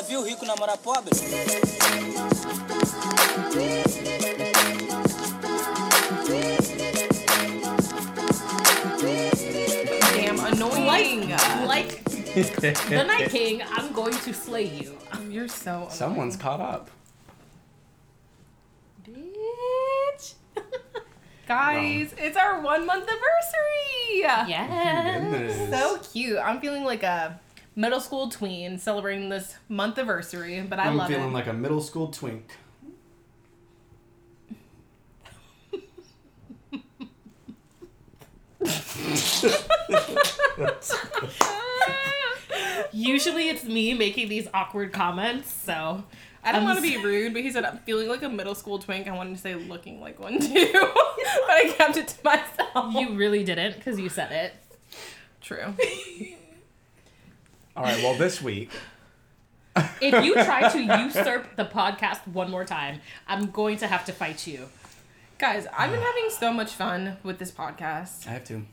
Já viu rico namorar pobre? Damn annoying. Like the Night King, I'm going to slay you. You're so annoying. Someone's caught up. Bitch. Guys, it's our one month anniversary. Yes. Goodness. So cute. I'm feeling like a middle school tween celebrating this month anniversary, but I I'm love feeling it. like a middle school twink. Usually it's me making these awkward comments, so I don't I'm want to be rude, but he said I'm feeling like a middle school twink. I wanted to say looking like one too, but I kept it to myself. you really didn't because you said it. True. All right, well, this week, If you try to usurp the podcast one more time, I'm going to have to fight you. Guys, I've been having so much fun with this podcast. I have to.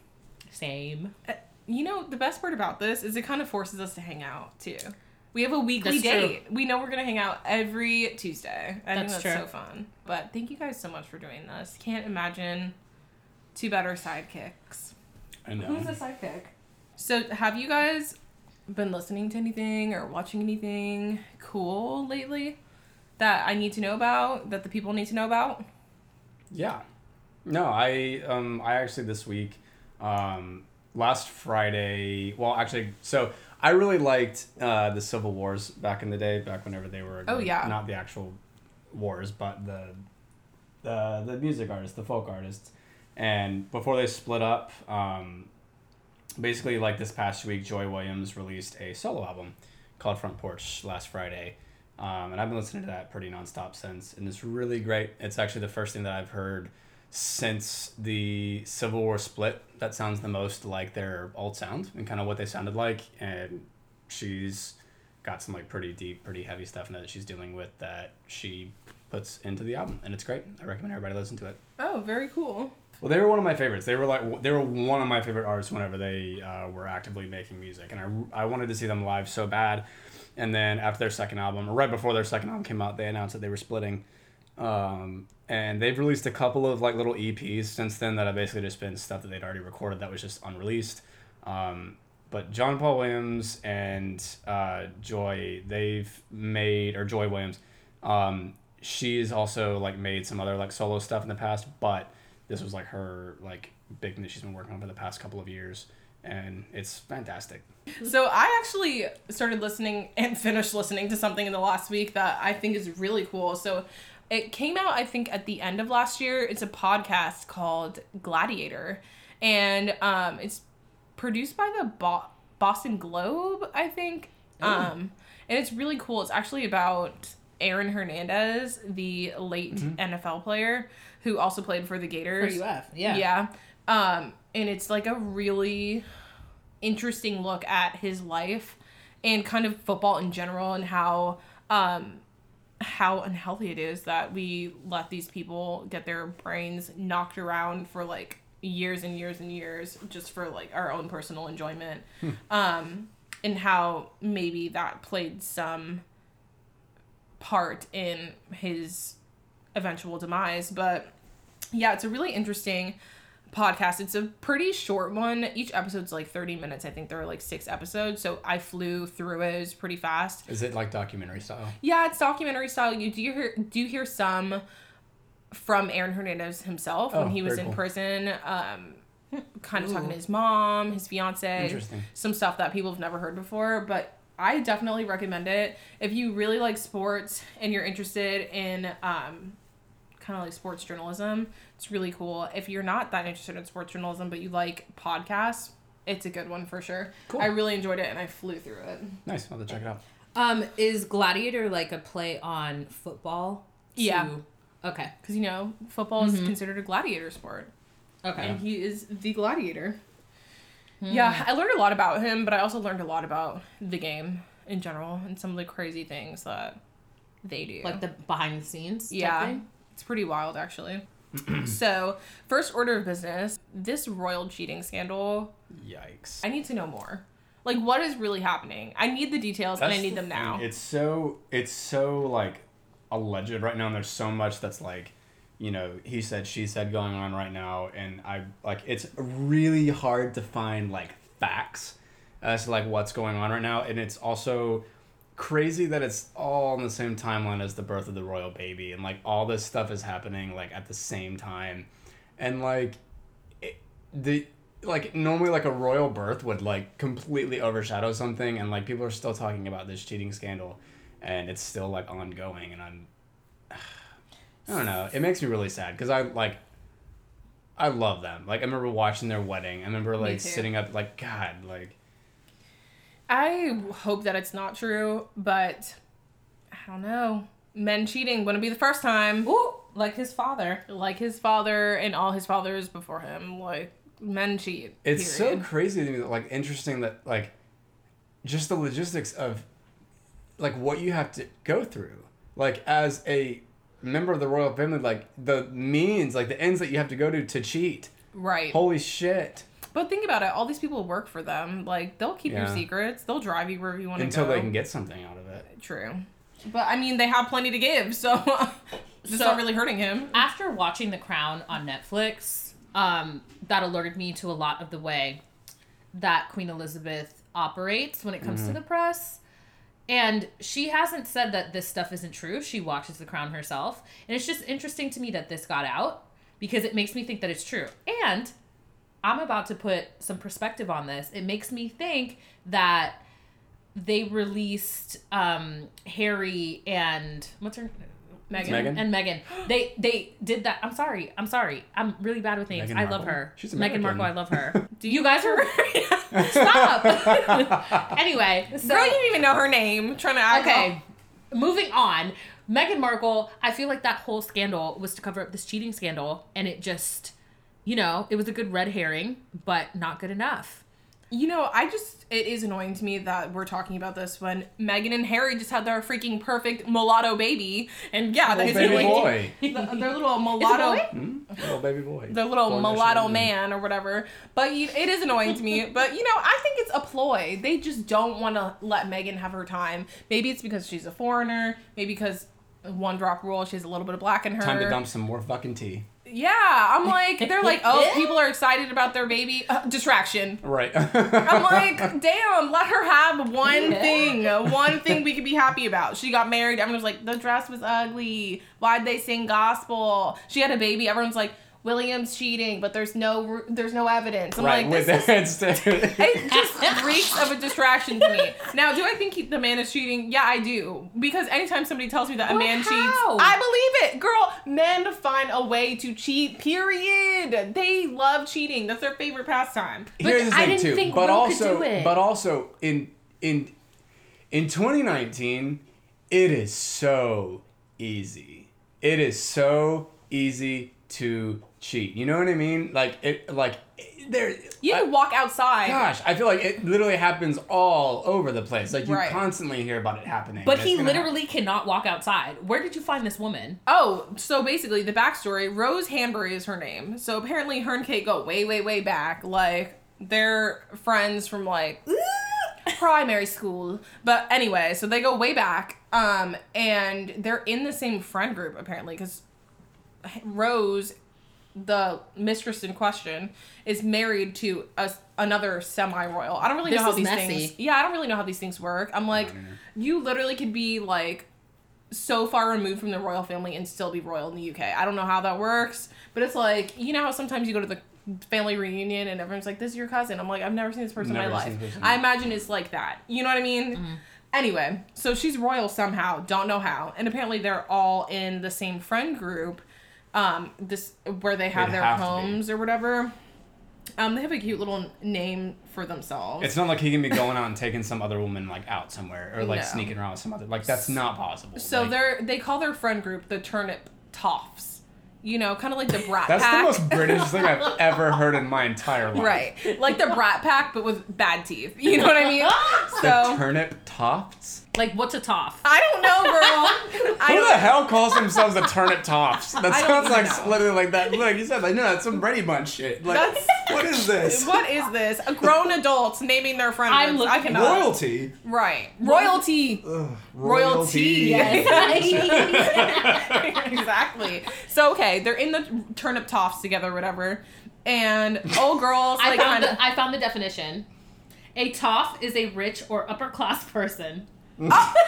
Same. Uh, You know, the best part about this is it kind of forces us to hang out too. We have a weekly That's true. date. We know we're gonna hang out every Tuesday. I think That's that's true. so fun. But thank you guys so much for doing this. Can't imagine two better sidekicks. I know. Who's the sidekick? So, have you guys been listening to anything or watching anything cool lately that I need to know about? That the people need to know about? Yeah. No, I um I actually this week um last Friday, well actually so I really liked uh the Civil Wars back in the day, back whenever they were Oh, like, yeah. not the actual wars, but the the the music artists, the folk artists. And before they split up, um basically like this past week Joy Williams released a solo album called Front Porch last Friday. Um, and I've been listening to that pretty nonstop since, and it's really great. It's actually the first thing that I've heard since the Civil War split that sounds the most like their old sound and kind of what they sounded like. And she's got some like pretty deep, pretty heavy stuff there that she's dealing with that she puts into the album, and it's great. I recommend everybody listen to it. Oh, very cool. Well, they were one of my favorites. They were like they were one of my favorite artists whenever they uh, were actively making music, and I, I wanted to see them live so bad. And then after their second album, or right before their second album came out, they announced that they were splitting. Um, and they've released a couple of like little EPs since then that have basically just been stuff that they'd already recorded that was just unreleased. Um, but John Paul Williams and uh, Joy, they've made or Joy Williams, um, she's also like made some other like solo stuff in the past, but this was like her like big thing that she's been working on for the past couple of years, and it's fantastic. So I actually started listening and finished listening to something in the last week that I think is really cool. So it came out I think at the end of last year. It's a podcast called Gladiator, and um, it's produced by the Bo- Boston Globe, I think. Um, and it's really cool. It's actually about Aaron Hernandez, the late NFL player who also played for the Gators. For Gators. UF. Yeah. Yeah. Um, and it's like a really interesting look at his life and kind of football in general and how um how unhealthy it is that we let these people get their brains knocked around for like years and years and years just for like our own personal enjoyment. Um and how maybe that played some part in his eventual demise, but yeah, it's a really interesting podcast. It's a pretty short one. Each episode's like 30 minutes. I think there are like six episodes. So I flew through it. It was pretty fast. Is it like documentary style? Yeah, it's documentary style. You do hear do hear some from Aaron Hernandez himself when Oh, he was in cool. prison. Um kind of talking to his mom, his fiance. Interesting. Some stuff that people have never heard before, but I definitely recommend it. If you really like sports and you're interested in um kind of like sports journalism, it's really cool. If you're not that interested in sports journalism but you like podcasts, it's a good one for sure. Cool. I really enjoyed it and I flew through it. Nice. I'll have to check it out. Um, is Gladiator like a play on football? to- Yeah. Okay. because you know football is considered a gladiator sport Okay. and he is the gladiator yeah i learned a lot about him but i also learned a lot about the game in general and some of the crazy things that they do Like the behind the scenes. type yeah thing? It's pretty wild actually so first order of business this royal cheating scandal Yikes. i need to know more Like, what is really happening? I need the details and I need the them now. thing. It's so it's so like alleged right now, and there's so much that's like, you know, he said, she said going on right now, and I like it's really hard to find like facts as to like what's going on right now, and it's also crazy that it's all on the same timeline as the birth of the royal baby, and like all this stuff is happening like at the same time, and like it, the like normally like a royal birth would like completely overshadow something and like people are still talking about this cheating scandal and it's still like ongoing and i'm i don't know. It makes me really sad because i like i love them. Like i remember watching their wedding. I remember like sitting up like god like I hope that it's not true, but I don't know. Men cheating wouldn't be the first time. Ooh, like his father. Like his father and all his fathers before him. Like, men cheat. it's period. so crazy to me that, like interesting that like just the logistics of like what you have to go through like as a member of the royal family like the means like the ends that you have to go to to cheat Right. holy shit But think about it. All these people work for them. Like, they'll keep your secrets. They'll drive you wherever you want to go. until they can get something out of it True. But, I mean, they have plenty to give, so it's So- not really hurting him. After watching The Crown on Netflix, um, that alerted me to a lot of the way that Queen Elizabeth operates when it comes to the press. And she hasn't said that this stuff isn't true. She watches The Crown herself. And it's just interesting to me that this got out because it makes me think that it's true. And I'm about to put some perspective on this. It makes me think that they released um, Harry and what's her Meghan. Meghan? and Meghan. They they did that. I'm sorry. I'm sorry. I'm really bad with names. Meghan I love her. She's Meghan American. Markle. I love her. Do you guys are stop. anyway, so Girl, you didn't even know her name. Trying to act okay, moving on. Meghan Markle. I feel like that whole scandal was to cover up this cheating scandal, and it just, you know, it was a good red herring, but not good enough. You know, I just it is annoying to me that we're talking about this when Meghan and Harry just had their freaking perfect mulatto baby, and yeah, little it's baby really- boy the- their little mulatto, boy? Hmm? little baby boy their little Boy mulatto man or whatever. But you, it is annoying to me. But you know, I think it's a ploy. They just don't want to let Meghan have her time. Maybe it's because she's a foreigner. Maybe because one drop rule. She has a little bit of black in her. time to dump some more fucking tea Yeah, I'm like, they're like, oh, people are excited about their baby. Uh, distraction. right I'm like, damn, let her have one thing. One thing we could be happy about. She got married. Everyone was like, the dress was ugly. Why'd they sing gospel? She had a baby. Everyone's like, William's cheating, but there's no there's no evidence. I'm right like, with this their is, heads down. it just reeks of a distraction to me. Now, do I think he, the man is cheating? Yeah, I do. Because anytime somebody tells me that a Well, man cheats. I believe it. Girl, men find a way to cheat, period. They love cheating. That's their favorite pastime. Here's the I thing didn't too, think but Will could also, do it. but also in in in 2019, it is so easy. It is so easy to cheat. You know what I mean? Like it, like there. You I- walk outside. Gosh, I feel like it literally happens all over the place. Like you Right. constantly hear about it happening. But he it's gonna literally cannot walk outside. Where did you find this woman? Oh, so basically the backstory, Rose Hanbury is her name. So apparently her and Kate go way, way, way back. Like they're friends from like primary school. But anyway, so they go way back. Um, and they're in the same friend group apparently because Rose, the mistress in question, is married to a, another semi-royal. I don't really This know how is these messy. things. Yeah, I don't really know how these things work. I'm like, you literally could be like so far removed from the royal family and still be royal in the UK. I don't know how that works, but it's like you know how sometimes you go to the family reunion and everyone's like, "This is your cousin." I'm like, I've never seen this person in my life. I imagine it's like that. You know what I mean? Mm-hmm. Anyway, so she's royal somehow. Don't know how, and apparently they're all in the same friend group. Um, this where they have They'd their have homes or whatever. Um, they have a cute little name for themselves. It's not like he can be going out and taking some other woman like out somewhere or like No. sneaking around with some other like that's not possible. So Like, they're they call their friend group the Turnip Toffs. You know, kind of like the Brat That's Pack. the most British thing I've ever heard in my entire life. right, like the Brat Pack, but with bad teeth. You know what I mean? The So turnip toffs. Like, what's a toff? I don't know, girl. I Who the hell calls themselves the turnip toffs? That sounds like know. literally like that. Like you said, like no, that's some Brady Bunch shit. Like That's- what is this? What is this? A grown adults naming their friend I'm groups. I cannot. Royalty. Right. Royalty. Ugh, Royalty. Yes. exactly. So okay, they're in the turnip toffs together, whatever. And old girls I like found kind of the, I found the definition. A toff is a rich or upper class person. Oh.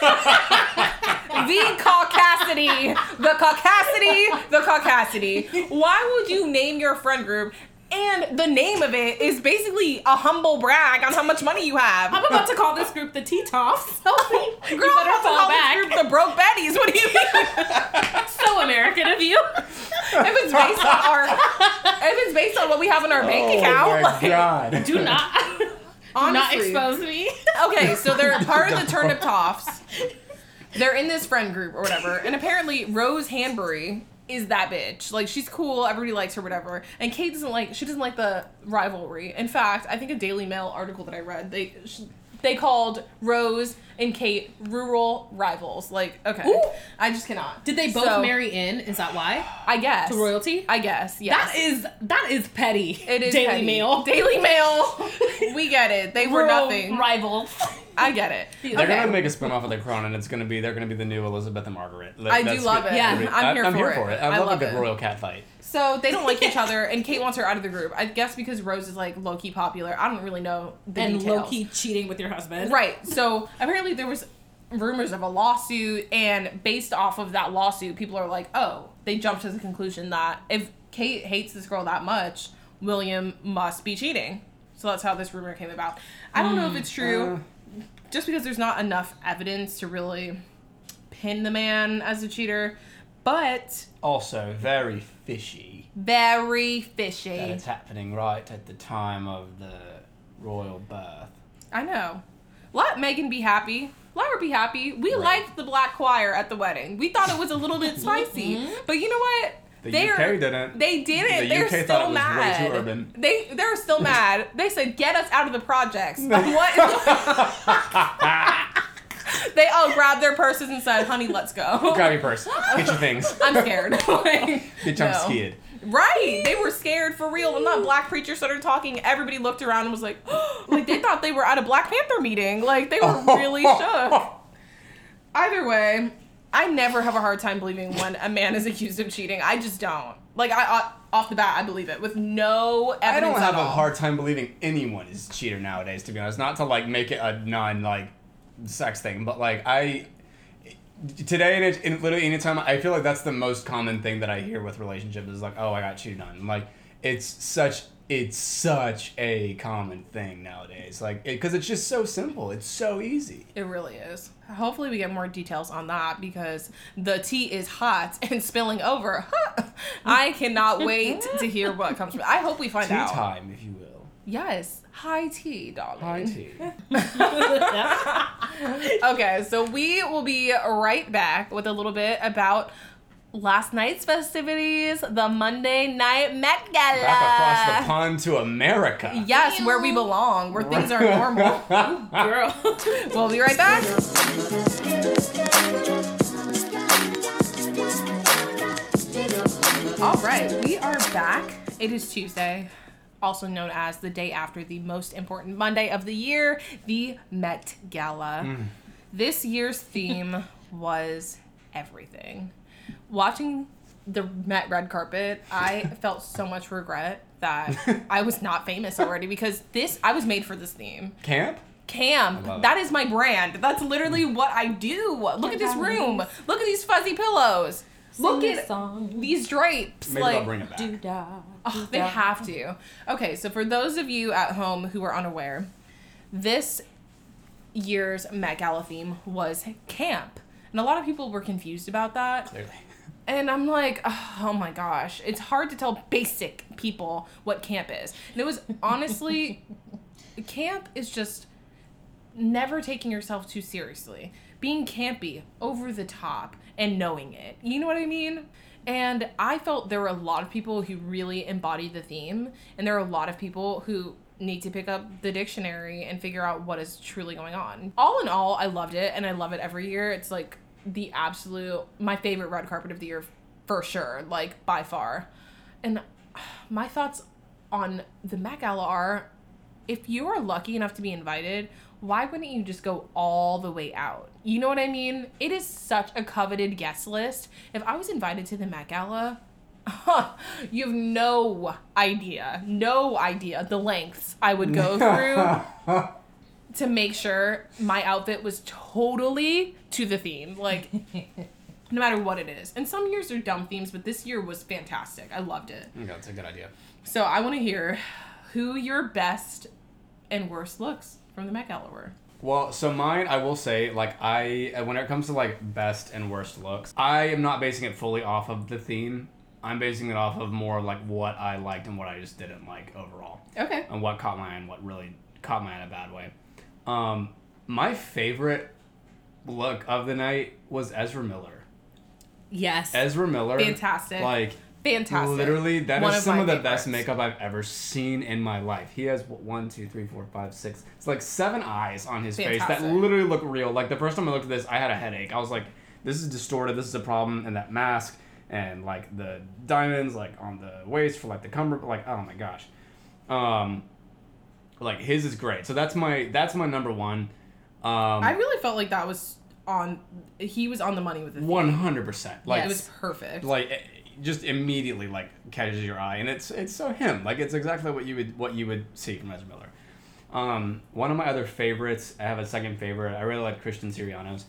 the caucasity, the caucasity, the caucasity. Why would you name your friend group? And the name of it is basically a humble brag on how much money you have. I'm about to call this group the T-Toffs. So you Girl, better I'm about to fall call back. this group the broke Betties. What do you mean? so American of you. if it's based on our, if it's based on what we have in our bank oh account, Oh my like, god. Do not, do not Honestly. expose me. Okay, so they're part of the Turnip Toffs. They're in this friend group or whatever, and apparently Rose Hanbury is that bitch. Like she's cool, everybody likes her, whatever. And Kate doesn't like. She doesn't like the rivalry. In fact, I think a Daily Mail article that I read, they sh- they called Rose and Kate rural rivals. Like, okay, Ooh. I just cannot. Did they both So, marry in? Is that why? I guess To royalty? I guess. Yes. That is that is petty. It is Daily petty. Mail. Daily Mail. we get it. They were Rural nothing. Rivals. I get it. They're Okay. gonna make a spin off of the Crown, and it's gonna be they're gonna be the new Elizabeth and Margaret. Like, I do love good. it. Yeah, I'm here I'm for here it. for it. I, I love, love a good it. royal cat fight. So they don't like each other, and Kate wants her out of the group. I guess because Rose is like low key popular. I don't really know the and details. low key cheating with your husband. Right. So apparently there was rumors of a lawsuit, and based off of that lawsuit, people are like, oh, they jumped to the conclusion that if Kate hates this girl that much, William must be cheating. So that's how this rumor came about. I don't know if it's true, Uh, just because there's not enough evidence to really pin the man as a cheater, but also very fishy very fishy. that fishy. it's happening right at the time of the royal birth. I know. Let Meghan be happy. Let her be happy. We Right. liked the black choir at the wedding. We thought it was a little bit spicy. Mm-hmm. But you know what? The They're- UK didn't. They didn't. The They're UK still thought it was way mad. too urban. They they're still mad. They said get us out of the projects. what? they all grabbed their purses and said, "Honey, let's go." Grab your purse. Get your things. I'm scared. Like, Get jump no. skied. Right. They were scared for real. When that black preacher started talking, everybody looked around and was like, like they thought they were at a Black Panther meeting. Like they were really shook. Either way, I never have a hard time believing when a man is accused of cheating. I just don't. Like I off the bat, I believe it with no evidence. I don't have a hard time believing anyone is a cheater nowadays. To be honest, not to like make it a non like sex thing, but like I today and it, and literally anytime I feel like that's the most common thing that I hear with relationships is like, oh, I got cheated on. Like it's such it's such a common thing nowadays. Like because it's just so simple. It's so easy. It really is. Hopefully, we get more details on that because the tea is hot and spilling over. I cannot wait to hear what comes from. I hope we find Tea out. time, if you will. Yes, high tea, darling. High tea. Okay, so we will be right back with a little bit about last night's festivities, the Monday night Met Gala. Back across the pond to America. Yes, where we belong, where things are normal. Girl. we'll be right back. All right, we are back. It is Tuesday, also known as the day after the most important Monday of the year, the Met Gala. Mm. This year's theme was everything. Watching the Met red carpet, I felt so much regret that I was not famous already because this I was made for this theme. Camp? Camp. I love it. That is my brand. That's literally mm. what I do. Look at this room. Look at these fuzzy pillows. Look Sing a at song. these drapes. Maybe like they'll bring it back. Do-da, Oh, they do-da. have to. Okay, so for those of you at home who are unaware, this year's Met Gala theme was camp. And a lot of people were confused about that. Clearly. And I'm like, oh, oh my gosh, it's hard to tell basic people what camp is. And it was honestly, camp is just never taking yourself too seriously, being campy, over the top, and knowing it. You know what I mean? And I felt there were a lot of people who really embodied the theme, and there are a lot of people who need to pick up the dictionary and figure out what is truly going on. All in all, I loved it and I love it every year. It's like the absolute my favorite red carpet of the year for sure, like by far. And my thoughts on the Met Gala are if you are lucky enough to be invited, why wouldn't you just go all the way out? You know what I mean? It is such a coveted guest list. If I was invited to the Met Gala, you have no idea, no idea the lengths I would go through to make sure my outfit was totally to the theme. Like, no matter what it is. And some years are dumb themes, but this year was fantastic. I loved it. Okay, it's a good idea. So I want to hear who your best and worst looks from the Met Gala were. Well, so mine, I will say, like I, when it comes to like best and worst looks, I am not basing it fully off of the theme. I'm basing it off of more like what I liked and what I just didn't like overall, Okay. and what caught my eye and what really caught my eye in a bad way. Um, my favorite look of the night was Ezra Miller. Yes. Ezra Miller, Fantastic. like Fantastic. Literally, that is One of some of the favorites. best makeup I've ever seen in my life. He has one, two, three, four, five, six. It's like seven eyes on his face that literally look real. Like the first time I looked at this, I had a headache. I was like, "This is distorted. This is a problem." And that mask and like the diamonds, like on the waist for like the cumber, like oh my gosh, um, like his is great. So that's my that's my number one. Um, I really felt like that was on. He was on the money with the one hundred percent. Like It was perfect. like just immediately like catches your eye and it's it's so him like it's exactly what you would what you would see from Ezra Miller. Um, one of my other favorites, I have a second favorite. I really like Christian Siriano's.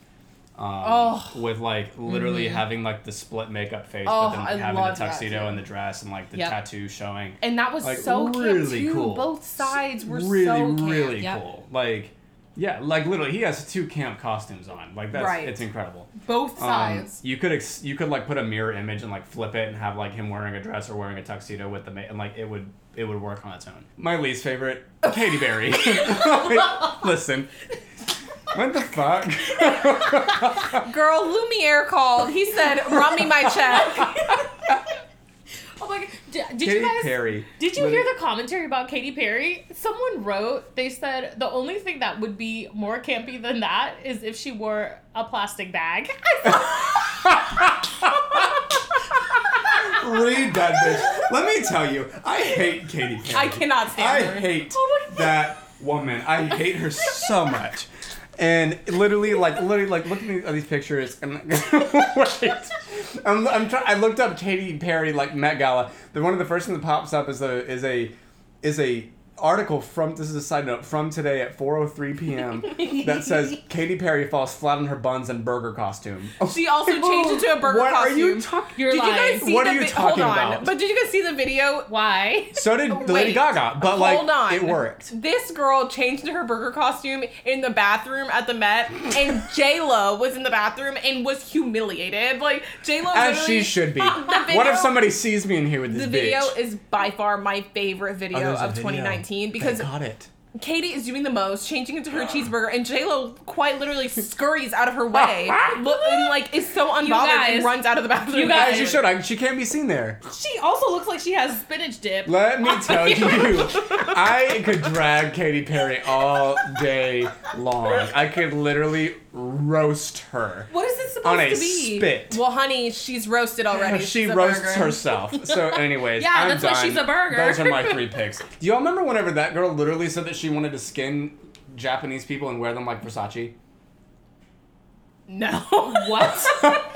Um, Oh. with like literally having like the split makeup face, Oh, but then I having the tuxedo and the dress and like the Yep. tattoo showing. and that was Like so really cool. Both sides were really so really Yep. cool. Like yeah, like literally he has two camp costumes on. Like that's Right. it's incredible. Both Um, sides. you could ex- you could like put a mirror image and like flip it and have like him wearing a dress or wearing a tuxedo with the ma- and like it would it would work on its own. My least favorite, Katy Perry. Listen, what the fuck? Girl, Lumiere called. He said, "Run me my check." oh my god. Did, did Katy you guys Perry. Did you hear the commentary about Katy Perry? Someone wrote, they said the only thing that would be more campy than that is if she wore a plastic bag. Read that bitch. Let me tell you, I hate Katy Perry. I cannot I stand her. I hate Oh that woman. I hate her so much. And literally, like, literally, like, looking at these pictures, and wait, I'm, I'm trying. I looked up Katy Perry like Met Gala. The one of the first thing that pops up is a is a is a article from this is a side note from today at 4:03 p.m. that says Katy Perry falls flat on her buns and burger costume. She also changed into a burger what costume. are you talking? You're did you guys see What the are you vi- talking Hold on. about? But did you guys see the video? Why? So did Lady Gaga, but like Hold on. it worked. This girl changed into her burger costume in the bathroom at the Met, and J Lo was in the bathroom and was humiliated. Like J Lo, As she should be. The what if somebody sees me in here with this The video bitch? is by far my favorite oh, video Oh, of video. 2019 because Thank got it. Katy is doing the most, changing into her cheeseburger, and J Lo quite literally scurries out of her way, look, and like is so unbothered guys- and runs out of the bathroom. you guys- As you should. I, she can't be seen there. She also looks like she has spinach dip. Let me tell you, I could drag Katy Perry all day long. I could literally roast her What is this supposed on a to be? spit. Well, honey, she's roasted already. she She's a roasts burger. herself. So, anyways, Yeah, I'm that's why done. she's a burger. Those are my three picks. Do y'all remember whenever that girl literally said that she wanted to skin Japanese people and wear them like Versace? No. What?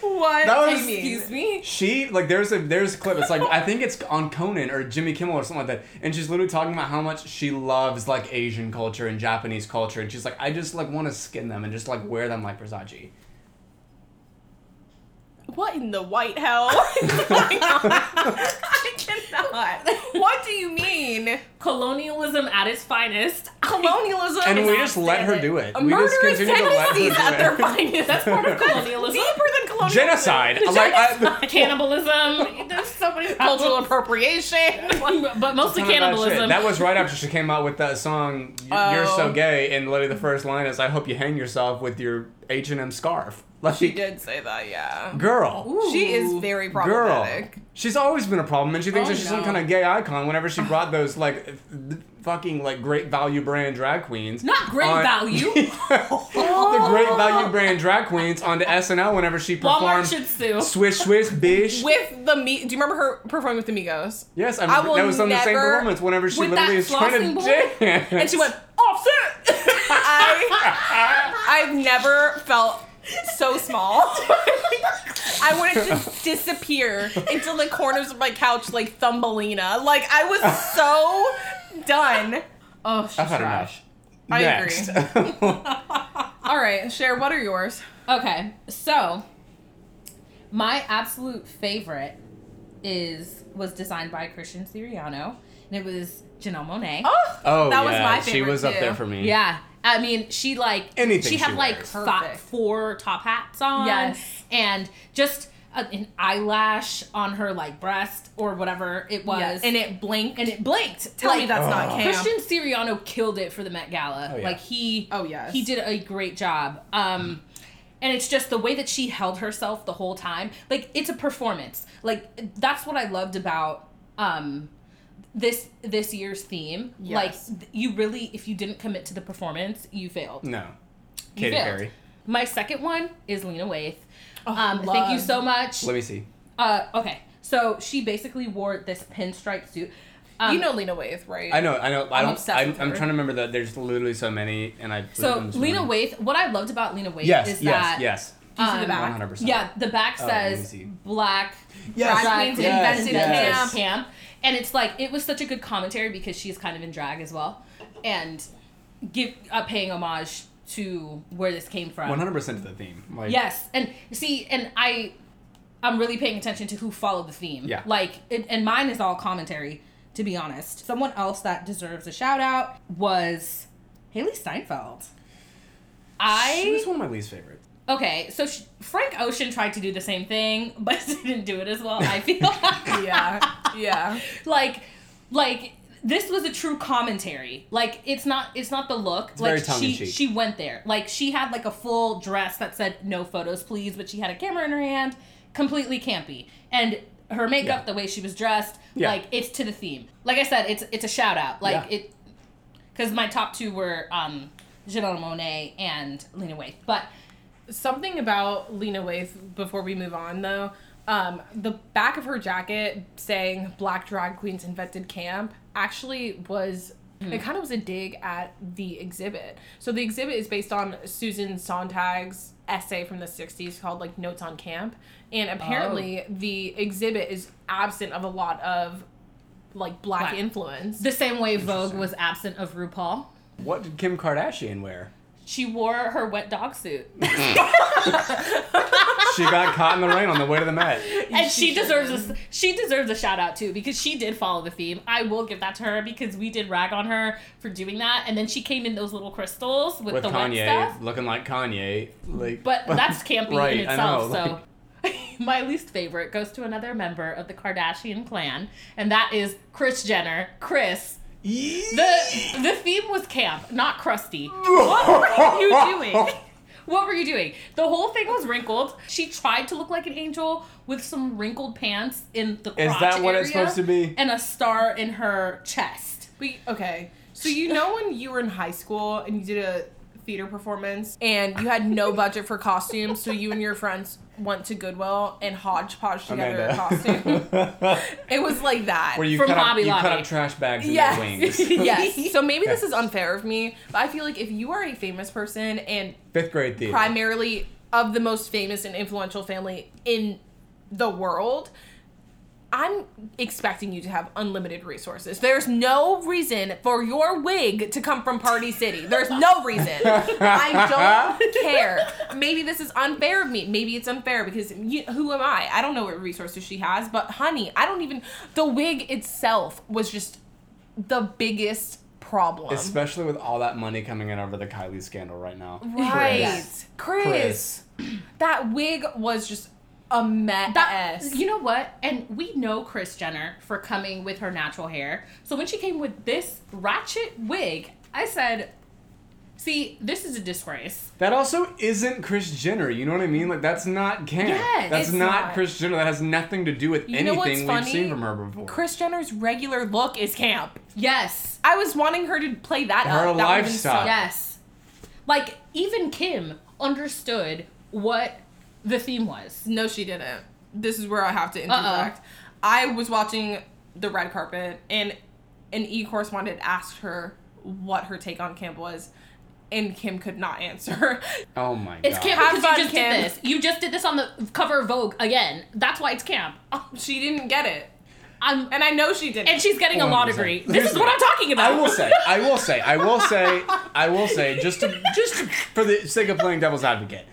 What? That was- Excuse me. She like there's a there's a clip. It's like I think it's on Conan or Jimmy Kimmel or something like that, and she's literally talking about how much she loves like Asian culture and Japanese culture, and she's like, I just like want to skin them and just like wear them like Versace. What in the white hell is going on? I cannot. What do you mean? Colonialism at its finest. Colonialism. And we just let her do it. a We just continue to let her tendencies at their do it. finest. That's part of colonialism. Deeper than colonialism. Genocide. Like I, Cannibalism. There's so many Cultural appropriation. but mostly Ton of that cannibalism. That was right after she came out with that song "You're Oh. So Gay," and literally the first line is, "I hope you hang yourself with your H and M scarf." Like, She did say that, yeah. girl, She is very problematic. girl. She's always been a problem, and she thinks Oh, that she's some kind of gay icon. Whenever she brought those like th- fucking like great value brand drag queens, Not great on- value. the great value brand drag queens onto SNL whenever she Walmart performed should sue. Swish Swish Bish. With the me, do you remember her performing with the Migos? Yes, I, I will that was on the same performance whenever she literally is trying to dance. And she went offset. I I've never felt so small. I wanted to disappear into the corners of my couch like Thumbelina. Like I was so done. Oh, she's I've had trash. enough. I Next. All right, Cher, what are yours? Okay, so my absolute favorite is was designed by Christian Siriano, and it was Janelle Monáe. Oh, oh, that was yeah, my favorite. She was up too. there for me. Yeah, I mean, she like Anything she had she like wears. fi- Perfect. four top hats on. Yes. and just a, an eyelash on her like breast or whatever it was, Yes, and it blinked. and it blinked. Tell like, me that's not camp. Christian Siriano killed it for the Met Gala. Oh, yeah. Like he Oh, yes. he did a great job. Um and it's just the way that she held herself the whole time. Like it's a performance. Like that's what I loved about um this this year's theme. Yes. Like you really if you didn't commit to the performance, you failed. No. You Katy failed. Perry. My second one is Lena Waithe. Oh, Um, thank you so much. Let me see. Uh, okay, so she basically wore this pinstripe suit. Um, you know Lena Waithe, right? I know, I know. I I'm don't. obsessed I'm, with I'm trying to remember that. There's literally so many, and I. So Lena wondering. Waithe, what I loved about Lena Waithe Yes, is yes, that yes. Do you see the um, back? 100%. yeah, the back Oh, let me says see. black Yes, drag queens queens invented invented camp. camp. And it's like it was such a good commentary because she's kind of in drag as well, and give uh, paying homage to where this came from. 100 percent to the theme. Like, Yes, and see, and I, I'm really paying attention to who followed the theme. Yeah. Like, it, and mine is all commentary, to be honest. Someone else that deserves a shout out was Hailee Steinfeld. She I was one of my least favorites. Okay, so sh Frank Ocean tried to do the same thing, but didn't do it as well. I feel yeah, yeah. like, like this was a true commentary. Like it's not it's not the look. It's like very she she went there. Like she had like a full dress that said no photos please, but she had a camera in her hand, completely campy. And her makeup, Yeah. the way she was dressed, Yeah. like it's to the theme. Like I said, it's it's a shout out. Like Yeah. it because my top two were um Janelle Monáe and Lena Waithe. But Something about Lena Waithe before we move on though. Um, the back of her jacket saying "Black drag queens invented camp" actually was it kind of was a dig at the exhibit. So the exhibit is based on Susan Sontag's essay from the '60s called like "Notes on Camp," and apparently the exhibit is absent of a lot of like black, Black. influence. the same way Vogue was absent of RuPaul. What did Kim Kardashian wear? She wore her wet dog suit. She got caught in the rain on the way to the Met. and she, She deserves a she deserves a shout out too because she did follow the theme. I will give that to her because we did rag on her for doing that, and then she came in those little crystals with, With the wet Kanye, stuff. looking like Kanye. Like, But that's campy Right, in I itself. know, so my least favorite goes to another member of the Kardashian clan, and that is Kris Jenner. Kris. The the theme was camp, not crusty. What were you doing? What were you doing? The whole thing was wrinkled. She tried to look like an angel with some wrinkled pants in the crotch Is that what it's area supposed to be? And a star in her chest. We okay. So you know when you were in high school and you did a theater performance and you had no budget for costumes, so you and your friends went to Goodwill and hodgepodge together a costume. It was like that. Where you From cut, up, Hobby you cut up trash bags and Yes. their wings. yes. So maybe this is unfair of me, but I feel like if you are a famous person and Fifth grade theater. primarily of the most famous and influential family in the world, I'm expecting you to have unlimited resources. There's no reason for your wig to come from Party City. There's no reason. I don't care. Maybe this is unfair of me. Maybe it's unfair because you, who am I? I don't know what resources she has, but honey, I don't even. The wig itself was just the biggest problem. Especially with all that money coming in over the Kylie scandal right now. Right. Yes. Kris. That wig was just a mess. That you know what? And we know Kris Jenner for coming with her natural hair. So when she came with this ratchet wig, I said, See, this is a disgrace. That also isn't Kris Jenner. You know what I mean? Like that's not camp. Yes, that's it's not, not. Kris Jenner. That has nothing to do with You anything we've funny? seen from her before. Kris Jenner's regular look is camp. Yes. I was wanting her to play that Her up. That would've been lifestyle. so- Yes. Like even Kim understood what the theme was. No, she didn't. This is where I have to interject. I was watching the red carpet, and an e correspondent asked her what her take on camp was, and Kim could not answer. oh my It's god. camp Have because fun, you just Kim. did this. You just did this on the cover of Vogue again. That's why it's camp. she didn't get it, I'm, and I know she didn't. and she's getting a law 100%. degree. This Here's is what I'm talking about. I will say, I will say, I will say, I will say, just to, just to, for the sake of playing devil's advocate,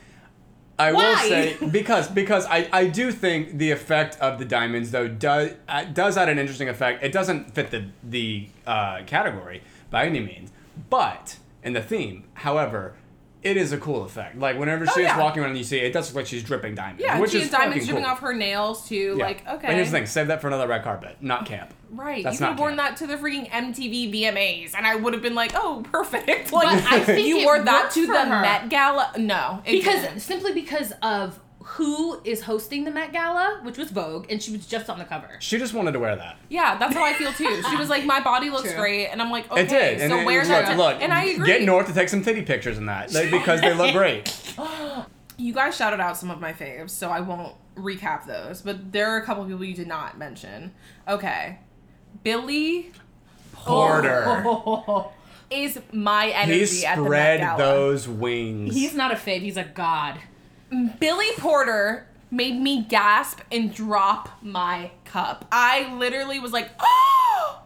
I will say because because I, I do think the effect of the diamonds though does uh, does add an interesting effect. It doesn't fit the the uh, category by any means, but in the theme, however. It is a cool effect. Like whenever oh, she Oh, is yeah. walking around, and you see it does look like she's dripping diamonds. yeah, which she is has diamonds dripping cool. off her nails too. Yeah. Like, okay. But here's the thing: save that for another red carpet, not camp. Right, That's you could have worn camp. that to the freaking MTV VMAs, and I would have been like, "Oh, perfect!" But Like, I think you it wore that to the her. Met Gala. No, it because didn't. simply because of who is hosting the Met Gala, which was Vogue, and she was just on the cover. She just wanted to wear that. Yeah, that's how I feel too. She was like, "My body looks True. great," and I'm like, "Okay, It did. And so it- where's look, that?" look, and I agree. Get North to take some titty pictures in that like, because they look great. You guys shouted out some of my faves, so I won't recap those. But there are a couple people you did not mention. Okay, Billy Porter. is my energy he at the Met spread Gala. those wings. He's not a fave, he's a god. Billy Porter made me gasp and drop my cup. I literally was like, "Oh,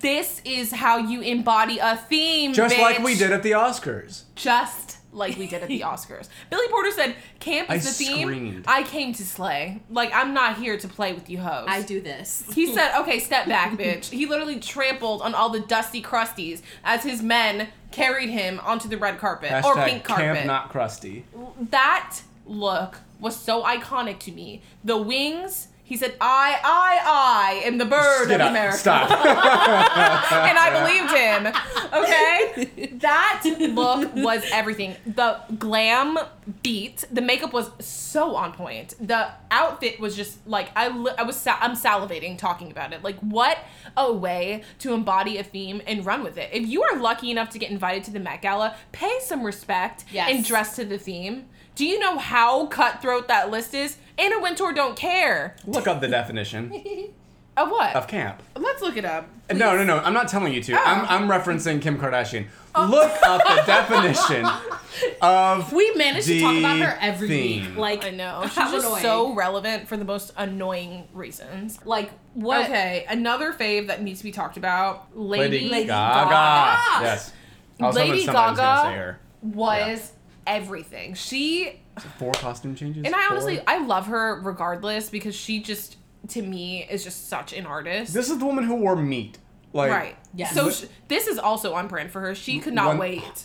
this is how you embody a theme, just like we did at the Oscars. just like we did at the Oscars. Billy Porter said, "Camp is I the theme. screamed. I came to slay. Like I'm not here to play with you hoes." I do this. He said, "Okay, step back, bitch." He literally trampled on all the dusty crusties as his men carried him onto the red carpet or pink carpet. camp not crusty. that look was so iconic to me. The wings. He said, "I, I, I am the bird Get of up. America." Stop. and I believed him. Okay, that look was everything. The glam beat, the makeup was so on point. The outfit was just like I, li- I was, sa- I'm salivating talking about it. Like, what a way to embody a theme and run with it. If you are lucky enough to get invited to the Met Gala, pay some respect Yes. and dress to the theme. Do you know how cutthroat that list is? Anna Wintour don't care. Look up the definition Of what? of camp. Let's look it up. No, no, no. I'm not telling you to. Oh. I'm, I'm referencing Kim Kardashian. Oh. Look up the definition of We managed to talk about her every theme. week. Like I know. She's just annoying. so relevant for the most annoying reasons. like what Okay, another fave that needs to be talked about. Lady, Lady, Gaga, Gaga. Yes. I was hoping Lady somebody was gonna Gaga was everything. She Four costume changes. and I Four? honestly I love her regardless because she just to me is just such an artist. This is the woman who wore meat. Like, right. Yes. So But- sh- this is also on brand for her. She could not One- wait.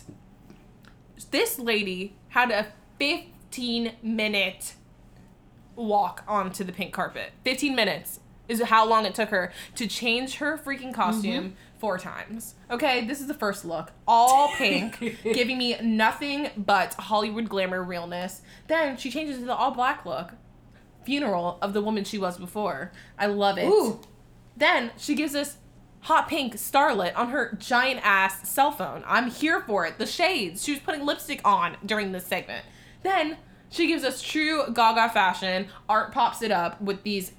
This lady had a 15 minute walk onto the pink carpet. 15 minutes is how long it took her to change her freaking costume mm-hmm. Four times. Okay, this is the first look. All pink, giving me nothing but Hollywood glamour realness. Then she changes to the all black look. Funeral of the woman she was before. I love it. Ooh. Then she gives us hot pink starlet on her giant ass cell phone. I'm here for it. The shades. She was putting lipstick on during this segment. Then she gives us true Gaga fashion. Art pops it up with these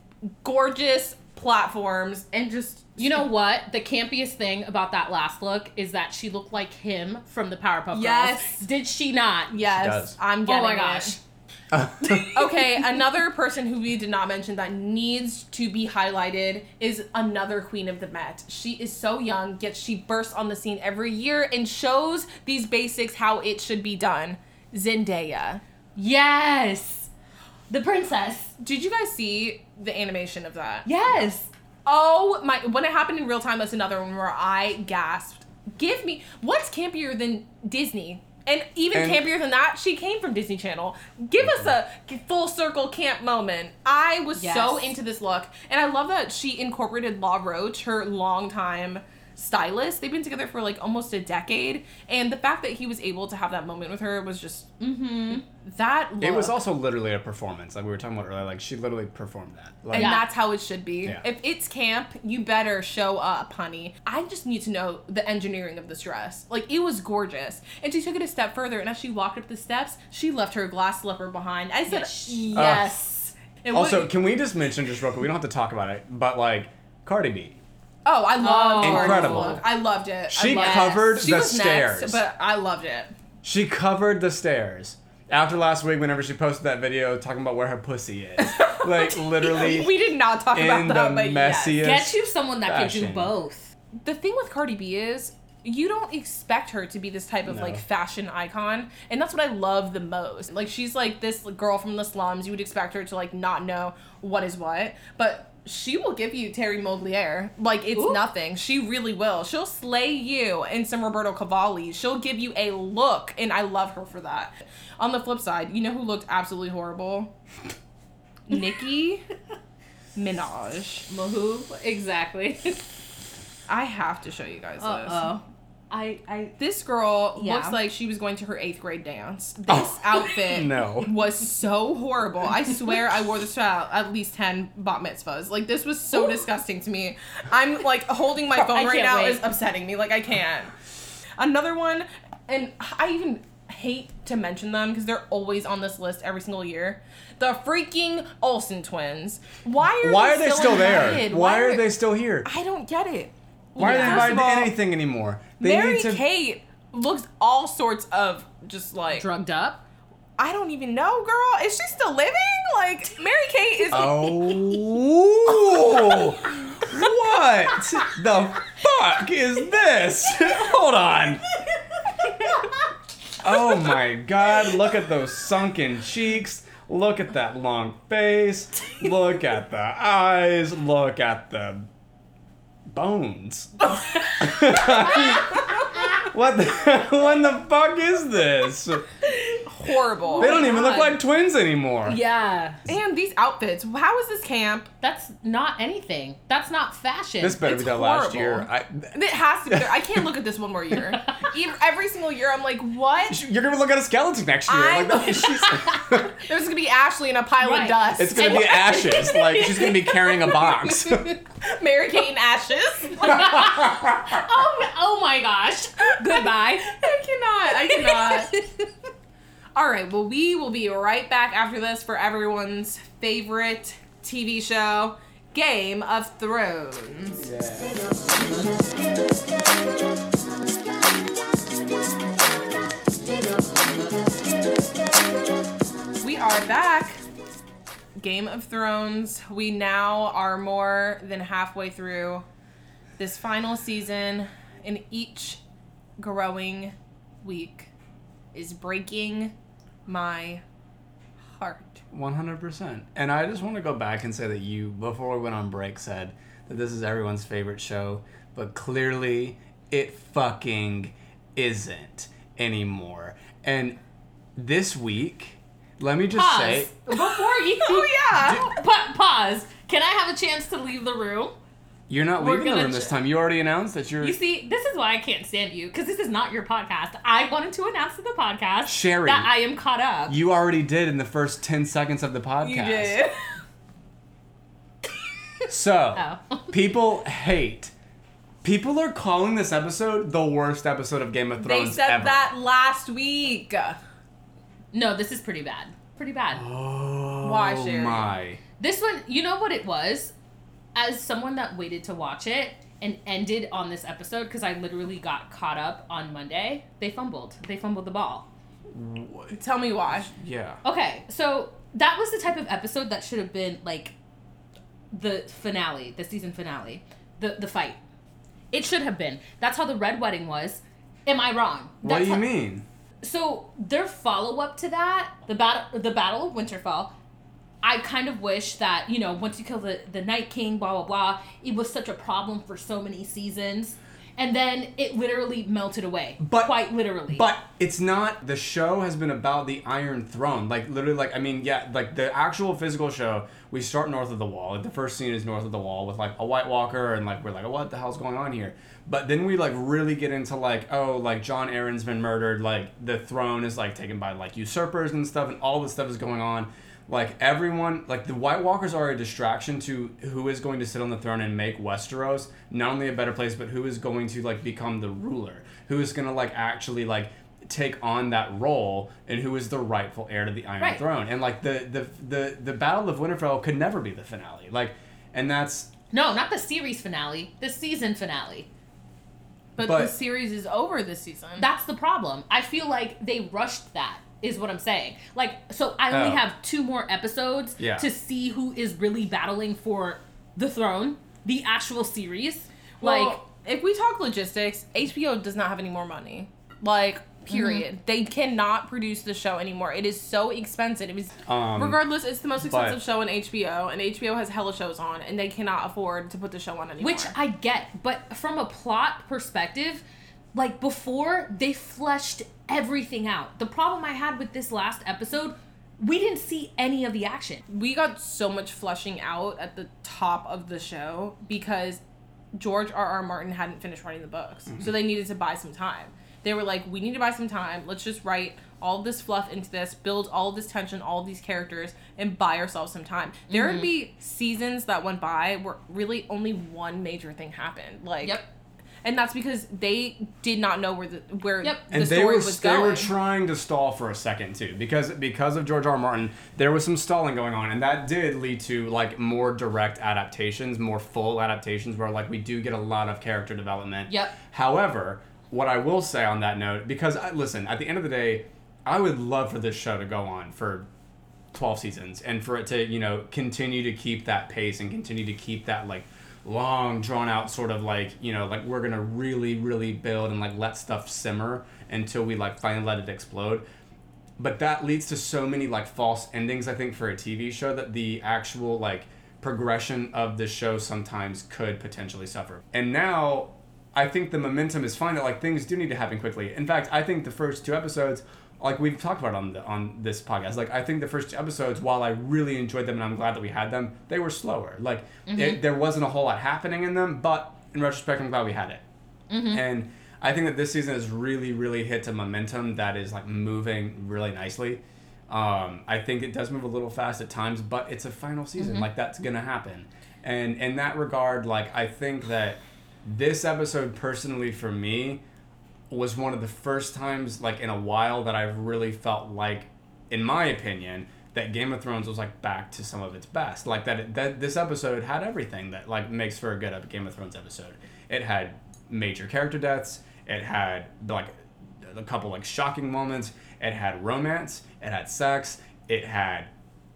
gorgeous platforms and just You know what? The campiest thing about that last look is that she looked like him from the Powerpuff Yes. Girls. Did she not? yes, does. I'm getting. Oh getting my it. gosh. okay, another person who we did not mention that needs to be highlighted is another queen of the Met. She is so young, yet she bursts on the scene every year and shows these basics how it should be done. Zendaya. Yes. The princess. Did you guys see the animation of that? Yes. Oh my! When it happened in real time, that's another one where I gasped. Give me what's campier than Disney, and even And- campier than that. She came from Disney Channel. Give us a full circle camp moment. I was so into this look, and I love that she incorporated Law Roach, her longtime stylist. They've been together for like almost a decade, and the fact that he was able to have that moment with her was just Mm-hmm. that. Look, It was also literally a performance, like we were talking about earlier. Like she literally performed that. Like, and Yeah. that's how it should be. Yeah. If it's camp, you better show up, honey. I just need to know the engineering of this dress. Like it was gorgeous, and she took it a step further. And as she walked up the steps, she left her glass slipper behind. I said, Yes. yes. And what- Also, can we just mention just real quick? We don't have to talk about it, but like Cardi B, oh, I loved Oh. Incredible. look. I loved it. she I loved it. covered She the was stairs. next, but I loved it. she covered the stairs. After last week, whenever she posted that video talking about where her pussy is, like literally We did not talk in about the that, but yes. Get you someone that can do both. the thing with Cardi B is you don't expect her to be this type of No. like fashion icon and that's what I love the most. Like she's like this girl from the slums. You would expect her to like not know what is what, but she will give you Thierry Mugler. Like it's Ooh. nothing. She really will. She'll slay you in some Roberto Cavalli. She'll give you a look and I love her for that. On the flip side, you know who looked absolutely horrible? Nicki Minaj. Mahoo, exactly. I have to show you guys this. I I This girl Yeah. looks like she was going to her eighth grade dance. This Oh, outfit no. was so horrible. I swear I wore this to at at least 10 bat mitzvahs. Like, this was so disgusting to me. I'm like holding my phone I right now wait. is upsetting me. Like, I can't. Another one, and I even hate to mention them because they're always on this list every single year. The freaking Olsen twins. Why are Why they are they still there? invited? Why are they still here? I don't get it. Why are they First invited to all, anything anymore? They Mary need to. Kate looks all sorts of just like drugged up. I don't even know, girl. Is she still living? Like Mary Kate is. Oh, what the fuck is this? Hold on. Oh my god, look at those sunken cheeks. Look at that long face. Look at the eyes. Look at the bones. what the what the fuck is this? Horrible. They don't even look like twins anymore. Yeah. And these outfits. How is this camp? That's not anything. That's not fashion. This better It's be that last horrible. year. I, It has to be. There. I can't look at this one more year. Ev- Every single year, I'm like, what? You're gonna look at a skeleton next year. I- Like, that- she's- There's gonna be Ashley in a pile Right. of dust. it's gonna be ashes. Like she's gonna be carrying a box. Mary Kate and ashes. oh, oh my gosh. Goodbye. I cannot. I cannot. All right. Well, we will be right back after this for everyone's favorite TV show, Game of Thrones. We are back. Game of Thrones. We now are more than halfway through this final season, and each growing week is breaking my heart. One hundred percent. And I just want to go back and say that you, before we went on break, said that this is everyone's favorite show, but clearly it fucking isn't anymore. And this week, let me just Pause. say, Before you. Oh yeah. Pa- pause. Can I have a chance to leave the room? You're not We're leaving the gonna room this time. You already announced that you're. You see, this is why I can't stand you because this is not your podcast. I wanted to announce to the podcast Sherry. that I am caught up. you already did in the first ten seconds of the podcast. You did. So. oh. People hate. People are calling this episode the worst episode of Game of Thrones. They said ever. that last week. no, this is pretty bad. Pretty bad. Oh Why, Sherry? my! This one, you know what it was? As someone that waited to watch it and ended on this episode, because I literally got caught up on Monday, they fumbled. They fumbled the ball. Tell me why. Yeah. Okay, so that was the type of episode that should have been like the finale, the season finale, the the fight. It should have been. That's how the red wedding was. Am I wrong? What do you how- mean? So their follow up to that, the battle, the Battle of Winterfell. I kind of wish that you know once you kill the the Night King, blah blah blah, it was such a problem for so many seasons, and then it literally melted away. But- quite literally. But it's not. The show has been about the Iron Throne. Like literally, like I mean, yeah, like the actual physical show. We start north of the wall. Like the first scene is north of the wall with like a White Walker, and like we're like, what the hell's going on here? But then we like really get into like, oh, like Jon Arryn's been murdered. Like the throne is like taken by like usurpers and stuff, and all this stuff is going on. Like everyone, like the White Walkers are a distraction to who is going to sit on the throne and make Westeros not only a better place, but who is going to like become the ruler, who is going to like actually like take on that role and who is the rightful heir to the Iron Right. Throne. And like the the the the Battle of Winterfell could never be the finale. Like, and that's no, not the series finale, the season finale. But, But- the series is over this season. That's the problem. I feel like they rushed that. Is what I'm saying. Like, so I only Oh. have two more episodes Yeah. to see who is really battling for the throne, the actual series. Well, like, if we talk logistics, HBO does not have any more money. Like, period. Mm-hmm. They cannot produce the show anymore. It is so expensive. It was, Um, regardless, it's the most expensive but- show on HBO, and HBO has hella shows on, and they cannot afford to put the show on anymore. Which I get, but from a plot perspective, like before, they fleshed everything out. The problem I had with this last episode, we didn't see any of the action. we got so much fleshing out at the top of the show because George R. R. Martin hadn't finished writing the books. Mm-hmm. So they needed to buy some time. They were like, we need to buy some time. Let's just write all this fluff into this, build all this tension, all these characters, and buy ourselves some time. There Mm-hmm. would be seasons that went by where really only one major thing happened. Like, Yep. And that's because they did not know where the where Yep. the and story they were was they were trying to stall for a second too because because of George R. R. Martin there was some stalling going on and that did lead to like more direct adaptations more full adaptations where like we do get a lot of character development Yep. however what I will say on that note because I, listen at the end of the day I would love for this show to go on for 12 seasons and for it to you know continue to keep that pace and continue to keep that like long drawn out sort of like you know like we're gonna really really build and like let stuff simmer until we like finally let it explode. But that leads to so many like false endings i think for a tv show that the actual like progression of the show sometimes could potentially suffer. And now i think the momentum is fine that like things do need to happen quickly. In fact i think the first two episodes like we've talked about on the on this podcast like i think the first two episodes while i really enjoyed them and i'm glad that we had them they were slower like it, mm-hmm. there wasn't a whole lot happening in them but in retrospect i'm glad we had it mm-hmm. and I think that this season has really, really hit a momentum that is like moving really nicely. Um, I think it does move a little fast at times, but it's a final season. Mm-hmm. Like that's gonna happen. And in that regard, like I think that this episode personally for me was one of the first times like in a while that I've really felt like, in my opinion, that Game of Thrones was like back to some of its best. Like that, it, that this episode had everything that like makes for a good Game of Thrones episode. It had major character deaths. It had like a couple like shocking moments. It had romance. It had sex. It had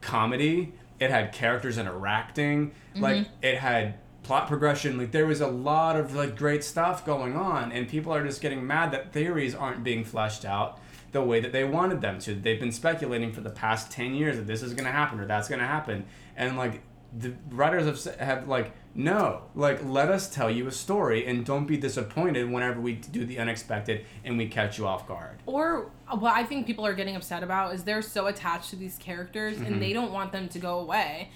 comedy. It had characters interacting. Like mm-hmm. it had plot progression. Like there was a lot of like great stuff going on, and people are just getting mad that theories aren't being fleshed out the way that they wanted them to. They've been speculating for the past ten years that this is going to happen or that's going to happen, and like the writers have have like no, like let us tell you a story and don't be disappointed whenever we do the unexpected and we catch you off guard. Or what I think people are getting upset about is they're so attached to these characters Mm-hmm. and they don't want them to go away.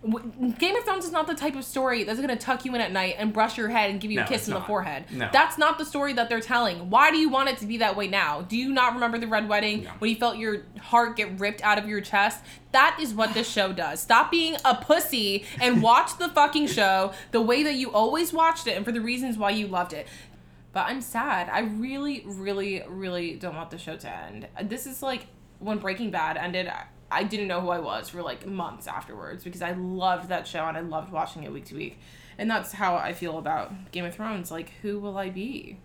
Game of Thrones is not the type of story that's going to tuck you in at night and brush your head and give you No, a kiss it's in the forehead. No. That's not the story that they're telling. Why do you want it to be that way now? Do you not remember the Red Wedding No. when you felt your heart get ripped out of your chest? That is what this show does. Stop being a pussy and watch the fucking show the way that you always watched it and for the reasons why you loved it. But I'm sad. I really, really, really don't want the show to end. This is like when Breaking Bad ended. I- didn't know who I was for like months afterwards because I loved that show and I loved watching it week to week. And that's how I feel about Game of Thrones. Like, who will I be?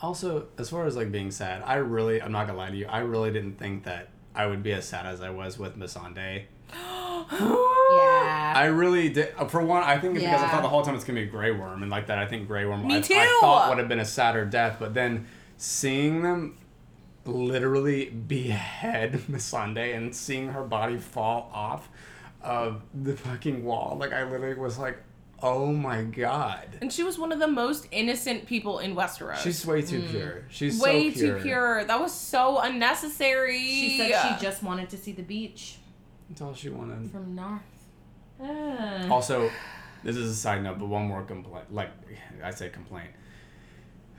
Also, as far as like being sad, I really, I'm not gonna lie to you, I really didn't think that I would be as sad as I was with Missandei. Yeah. I really did. uh, For one, I think it's because I thought the whole time it's gonna be Grey Worm, and like that, I think Grey Worm. Me I, too! I thought would have been a sadder death, but then seeing them literally behead Missandei and seeing her body fall off of the fucking wall, like I literally was like, oh my god. And she was one of the most innocent people in Westeros. She's way too pure. She's way so pure. too pure. That was so unnecessary. She said she just wanted to see the beach That's all she wanted. from north. Uh. Also, this is a side note, but one more complaint. Like, I say complaint.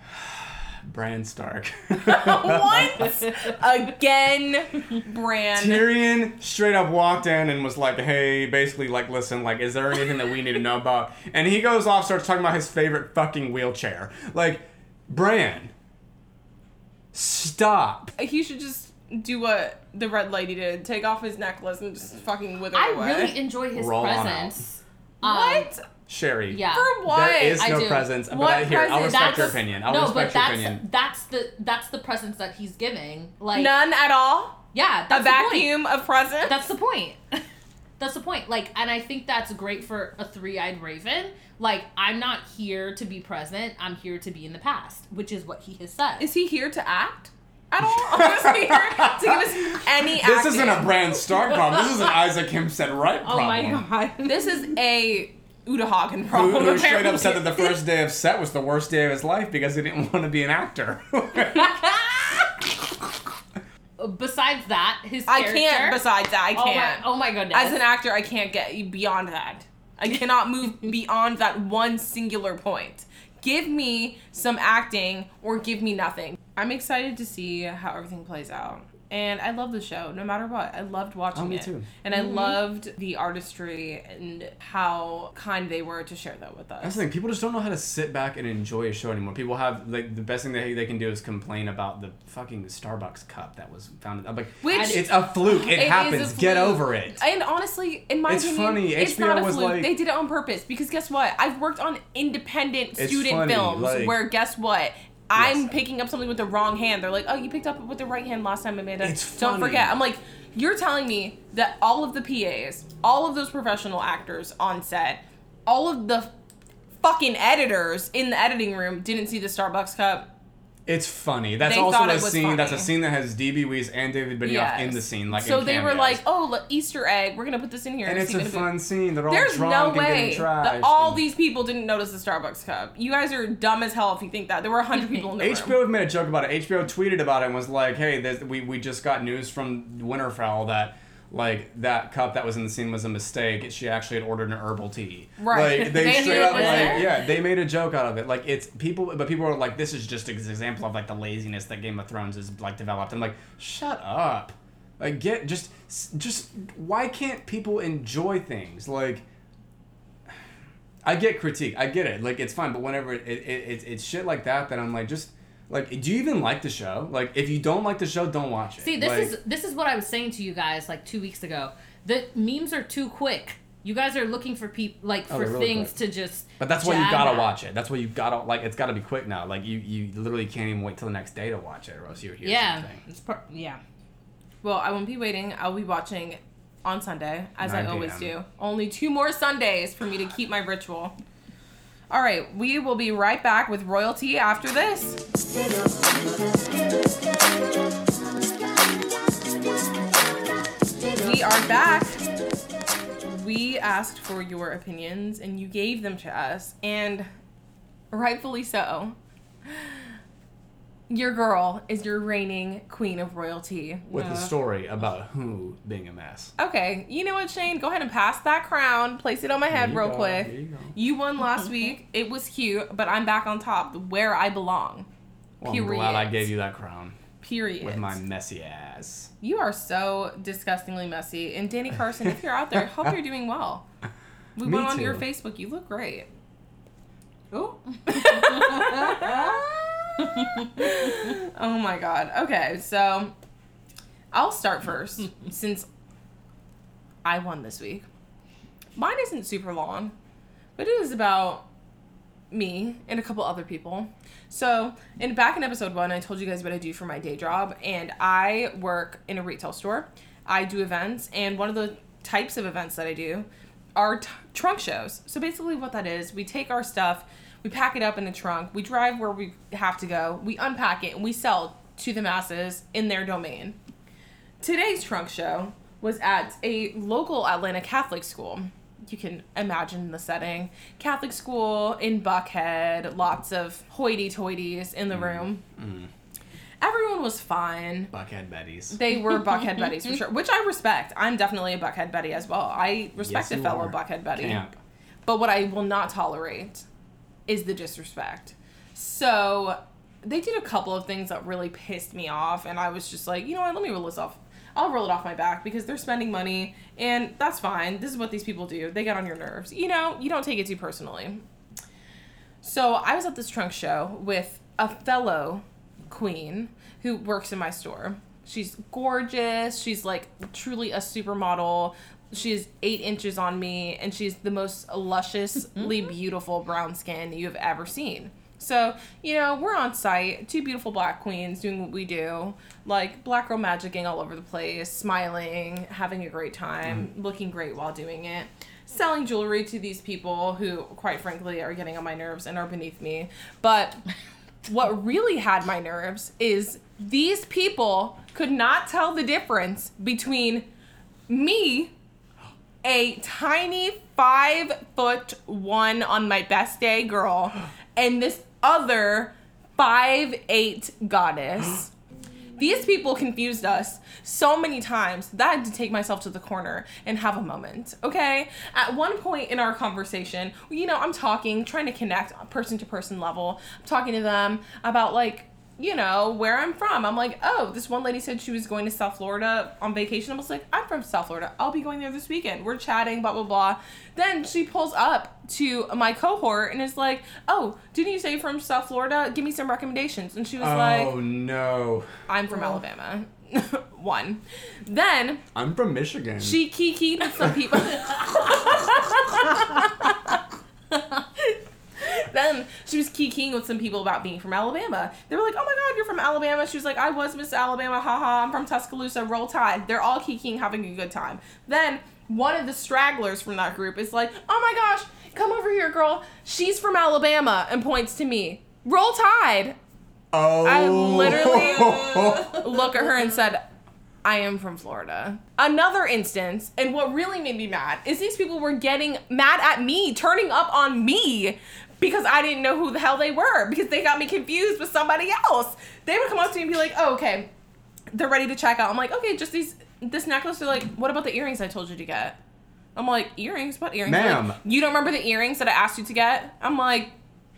Bran Stark. Once Again, Bran. Tyrion straight up walked in and was like, "Hey, basically, like, listen, like, is there anything that we need to know about?" And he goes off, starts talking about his favorite fucking wheelchair. Like, Bran, stop. He should just do what the red lady did: take off his necklace and just fucking wither away. I away. really enjoy his Roll on presence. Um, what? Sherry. Yeah. For what? There is I no do. presence, but What I, here I'll presence? respect your opinion. I'll no, respect but your that's opinion. that's the that's the presence that he's giving. Like None at all. yeah, A that's the point. vacuum of presence. That's the point. that's the point. Like, and I think that's great for a three-eyed raven. Like, I'm not here to be present. I'm here to be in the past, which is what he has said. Is he here to act at all? Or is here to give us any This acting? isn't a Bran Stark problem. This is an Isaac Hempstead Wright problem. Oh my god. This is a Uta Hagen Who, problem. who straight up said that the first day of set was the worst day of his life because he didn't want to be an actor. Besides that, his I can't. Besides that, I oh my, can't. oh my goodness. As an actor, I can't get beyond that. I cannot move beyond that one singular point. Give me some acting or give me nothing. I'm excited to see how everything plays out. And I love the show, no matter what. I loved watching Oh, me it. too. And I mm-hmm. loved the artistry and how kind they were to share that with us. That's the thing. People just don't know how to sit back and enjoy a show anymore. People have like the best thing they, they can do is complain about the fucking Starbucks cup that was found. I'm like, Which- it's a fluke. It, It is a happens. Get over it. And honestly, in my It's opinion, funny. it's HBO not a was fluke. like- they did it on purpose because guess what? I've worked on independent student funny, films like- where guess what? I'm Yes. picking up something with the wrong hand. They're like, "Oh, you picked up with the right hand last time, Amanda." It's Don't funny. forget. I'm like, you're telling me that all of the PAs, all of those professional actors on set, all of the fucking editors in the editing room didn't see the Starbucks cup. It's funny. That's They also thought a was scene. That's a funny. scene that has DB Weiss and David Benioff Yes. in the scene. Like so in they were cameos. like, "Oh, look, Easter egg. We're gonna put this in here." and it's a Booth." fun scene. They're all There's drunk no and way getting that trashed. all and- these people didn't notice the Starbucks cup. You guys are dumb as hell if you think that. There were 100 people in the room. HBO made a joke about it. HBO tweeted about it and was like, "Hey, we we just got news from Winterfell that." Like that cup that was in the scene was a mistake. She actually had ordered an herbal tea. Right. Like they, They straight up like yeah, they made a joke out of it. Like it's people, but people are like, this is just an example of like the laziness that Game of Thrones is like developed. I'm like, shut up. Like get just just why can't people enjoy things like. I get critique. I get it. Like it's fine, but whenever it, it, it it's shit like that, then I'm like, just like, do you even like the show? Like, if you don't like the show, don't watch it. See, this Like, is this is what I was saying to you guys like two weeks ago. The memes are too quick. You guys are looking for people like Oh, for they're really things quick. to just. But that's why you gotta at. watch it. That's why you gotta like. It's gotta be quick now. Like you, you literally can't even wait till the next day to watch it, or else you hear Yeah, something. it's par- yeah. Well, I won't be waiting. I'll be watching on Sunday, as I always do. Only two more Sundays for me to keep my ritual. All right, we will be right back with royalty after this. We are back. We asked for your opinions and you gave them to us, and rightfully so. Your girl is your reigning queen of royalty. With Uh, a story about who being a mess. Okay, you know what, Shane? Go ahead and pass that crown. Place it on my head real go, quick. you. You won last week. It was cute, but I'm back on top, where I belong. Well, I'm glad I gave you that crown Period. with my messy ass. You are so disgustingly messy. And Danny Carson, if you're out there, hope you're doing well. We Me went on your. Facebook. You look great. Oh. oh my god. Okay, so I'll start first since I won this week. Mine isn't super long, but it is about me and a couple other people. So, in back in episode one, I told you guys what I do for my day job, and I work in a retail store. I do events, and one of the types of events that I do are t- trunk shows. So basically, what that is, we take our stuff, we pack it up in the trunk, we drive where we have to go, we unpack it, and we sell to the masses in their domain. Today's trunk show was at a local Atlanta Catholic school. you can imagine the setting. Catholic school in Buckhead, lots of hoity-toities in the mm. room. Mm. Everyone was fine. Buckhead Betty's. They were Buckhead Betties for sure, which I respect. I'm definitely a Buckhead Betty as well. I respect Yes, a fellow are. Buckhead Betty. Camp. But what I will not tolerate is the disrespect. So they did a couple of things that really pissed me off, and I was just like, you know what, let me roll this off. I'll roll it off my back because they're spending money, and that's fine. This is what these people do. They get on your nerves. You know, you don't take it too personally. So I was at this trunk show with a fellow queen who works in my store. She's gorgeous. She's like truly a supermodel. She's eight inches on me, and she's the most lusciously mm-hmm. beautiful brown skin you've ever seen. So, you know, we're on site, two beautiful black queens doing what we do, like black girl magicking all over the place, smiling, having a great time, mm-hmm. looking great while doing it selling jewelry to these people who, quite frankly, are getting on my nerves and are beneath me. But what really had my nerves is these people could not tell the difference between me, a tiny five foot one on my best day girl, and this other five eight goddess. These people confused us so many times that I had to take myself to the corner and have a moment. Okay? At one point in our conversation, you know, I'm talking, trying to connect person to person level. I'm talking to them about like, you know, where I'm from. I'm like, oh, this one lady said she was going to South Florida on vacation. I was like, I'm from South Florida. I'll be going there this weekend. We're chatting, blah, blah, blah. Then she pulls up to my cohort and is like, oh, didn't you say you're from South Florida? Give me some recommendations. And she was oh, like, Oh no. I'm from Alabama. One. Then I'm from Michigan. she kikied with some people. then she was kikiing with some people about being from Alabama. They were like, "Oh my God, you're from Alabama." She was like, "I was Miss Alabama, haha. I'm from Tuscaloosa. Roll Tide." They're all kikiing, having a good time. Then one of the stragglers from that group is like, "Oh my gosh, come over here, girl. She's from Alabama," and points to me. Roll Tide. oh. I literally oh. look at her and said, I am from Florida. Another instance, and what really made me mad is these people were getting mad at me, turning up on me because I didn't know who the hell they were because they got me confused with somebody else. They would come up to me and be like, "Oh, okay, they're ready to check out." I'm like, "Okay, just these this necklace." They're like, "What about the earrings I told you to get?" I'm like, "Earrings? What earrings?" They're like, you don't remember the earrings that I asked you to get? I'm like,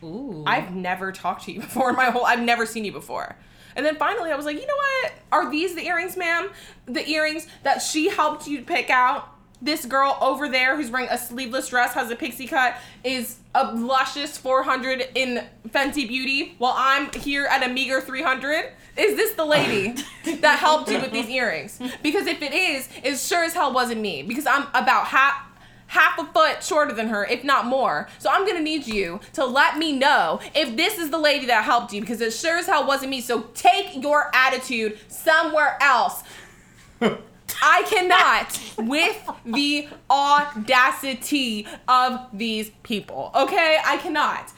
Ooh. I've never talked to you before in my whole I've never seen you before. And then finally I was like, you know what? Are these the earrings, ma'am? The earrings that she helped you pick out? This girl over there who's wearing a sleeveless dress, has a pixie cut, is a luscious 400 in Fenty Beauty, while I'm here at a meager 300. Is this the lady that helped you with these earrings? Because if it is, it sure as hell wasn't me. Because I'm about half half a foot shorter than her, if not more. So I'm gonna need you to let me know if this is the lady that helped you because it sure as hell wasn't me. So take your attitude somewhere else. I cannot with the audacity of these people. Okay? I cannot.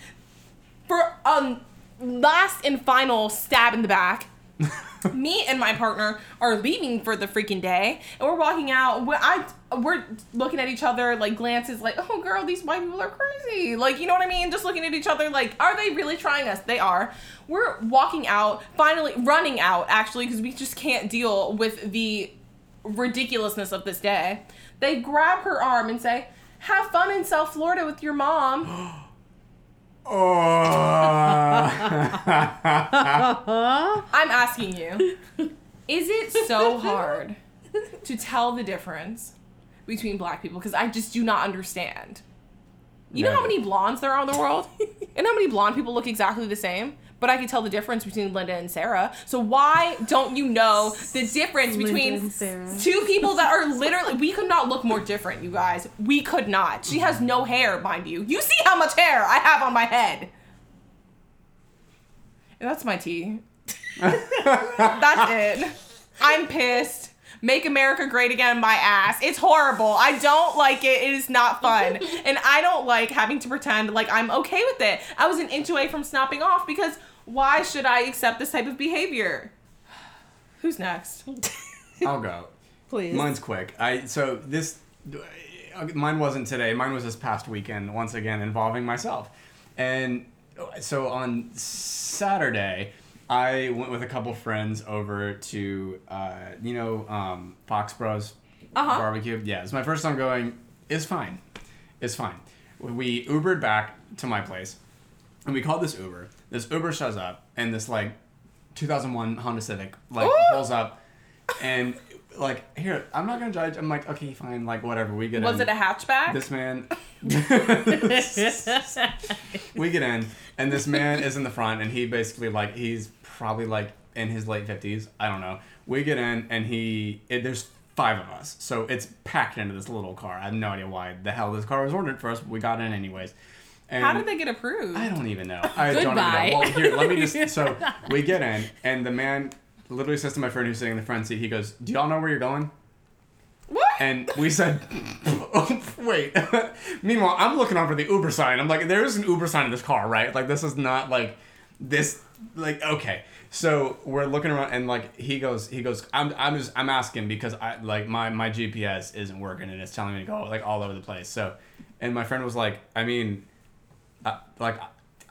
For um last and final stab in the back. me and my partner are leaving for the freaking day, and we're walking out. we I we're looking at each other like glances, like, "Oh, girl, these white people are crazy." Like, you know what I mean? Just looking at each other, like, "Are they really trying us?" They are. We're walking out, finally running out, actually, because we just can't deal with the ridiculousness of this day. They grab her arm and say, "Have fun in South Florida with your mom." Oh. I'm asking you, is it so hard to tell the difference between black people? Because I just do not understand. You know how many blondes there are in the world? and how many blonde people look exactly the same? But I can tell the difference between Linda and Sarah. So why don't you know the difference between two people that are literally we could not look more different, you guys. We could not. She has no hair, mind you. You see how much hair I have on my head. And that's my tea. That's it. I'm pissed. Make America great again, my ass. It's horrible. I don't like it. It is not fun. And I don't like having to pretend like I'm okay with it. I was an inch away from snapping off because why should I accept this type of behavior? Who's next? I'll go. Please. Mine's quick. I so this uh, mine wasn't today. Mine was this past weekend. Once again, involving myself, and so on Saturday, I went with a couple friends over to uh, you know um, Fox Bros Uh-huh. barbecue. Yeah, it's my first time going. It's fine. It's fine. We Ubered back to my place, and we called this Uber. This Uber shows up, and this like 2001 Honda Civic like Ooh. pulls up, and like here, I'm not gonna judge. I'm like, okay, fine, like whatever. We get Was in. it a hatchback? This man. we get in, and this man is in the front, and he basically like he's probably like in his late fifties. I don't know. We get in, and he it, there's five of us, so it's packed into this little car. I have no idea why the hell this car was ordered for us, but we got in anyways. And How did they get approved? I don't even know. I don't Goodbye. even know. Well, here, let me just. So we get in, and the man literally says to my friend who's sitting in the front seat, he goes, "Do y'all know where you're going?" What? And we said, oh, wait. Meanwhile, I'm looking over the Uber sign. I'm like, there is an Uber sign in this car, right? Like, this is not like this. Like, okay. So we're looking around, and like he goes, he goes. I'm, I'm just, I'm asking because I like my my GPS isn't working, and it's telling me to go like all over the place. So, and my friend was like, I mean, uh, like.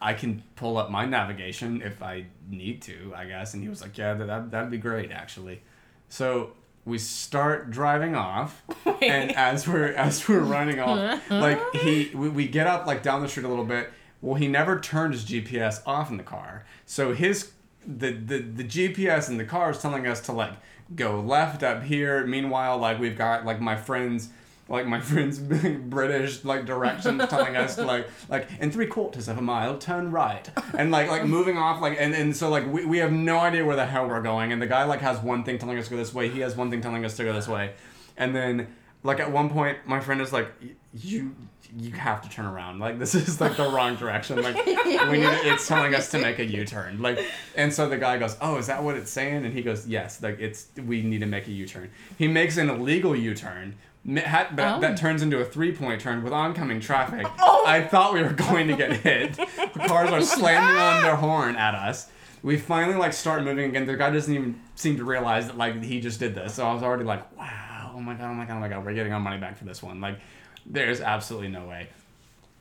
I can pull up my navigation if I need to, I guess. And he was like, "Yeah, that that'd be great, actually." So we start driving off, and as we're as we're running off, like he we, we get up like down the street a little bit. Well, he never turned his GPS off in the car, so his the the the GPS in the car is telling us to like go left up here. Meanwhile, like we've got like my friends. Like my friends, British like directions telling us like like in three quarters of a mile turn right. And like like moving off like and, and so like we, we have no idea where the hell we're going and the guy like has one thing telling us to go this way he has one thing telling us to go this way. And then like at one point my friend is like "Y- you you have to turn around. Like this is like the wrong direction. Like we need it's telling us to make a u-turn. Like and so the guy goes oh is that what it's saying? And he goes yes like it's we need to make a u-turn. He makes an illegal u-turn. That, Oh. that turns into a three-point turn with oncoming traffic. Oh. i thought we were going to get hit. The cars are slamming on their horn at us. We finally like start moving again. The guy doesn't even seem to realize that like he just did this. So i was already like wow. Oh my god oh my god oh my god. We're getting our money back for this one. Like there's absolutely no way.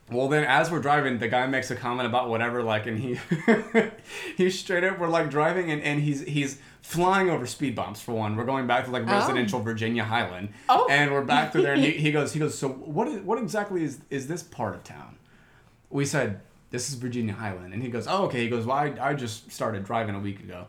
Well then as we're driving the guy makes a comment about whatever like and he he's straight up we're like driving and, and he's he's flying over speed bumps for one. We're going back to like Oh. residential virginia highland. Oh. and we're back through there and he, he goes he goes so what is, what exactly is is this part of town? We said this is virginia highland. And he goes oh okay. He goes well i, I just started driving a week ago.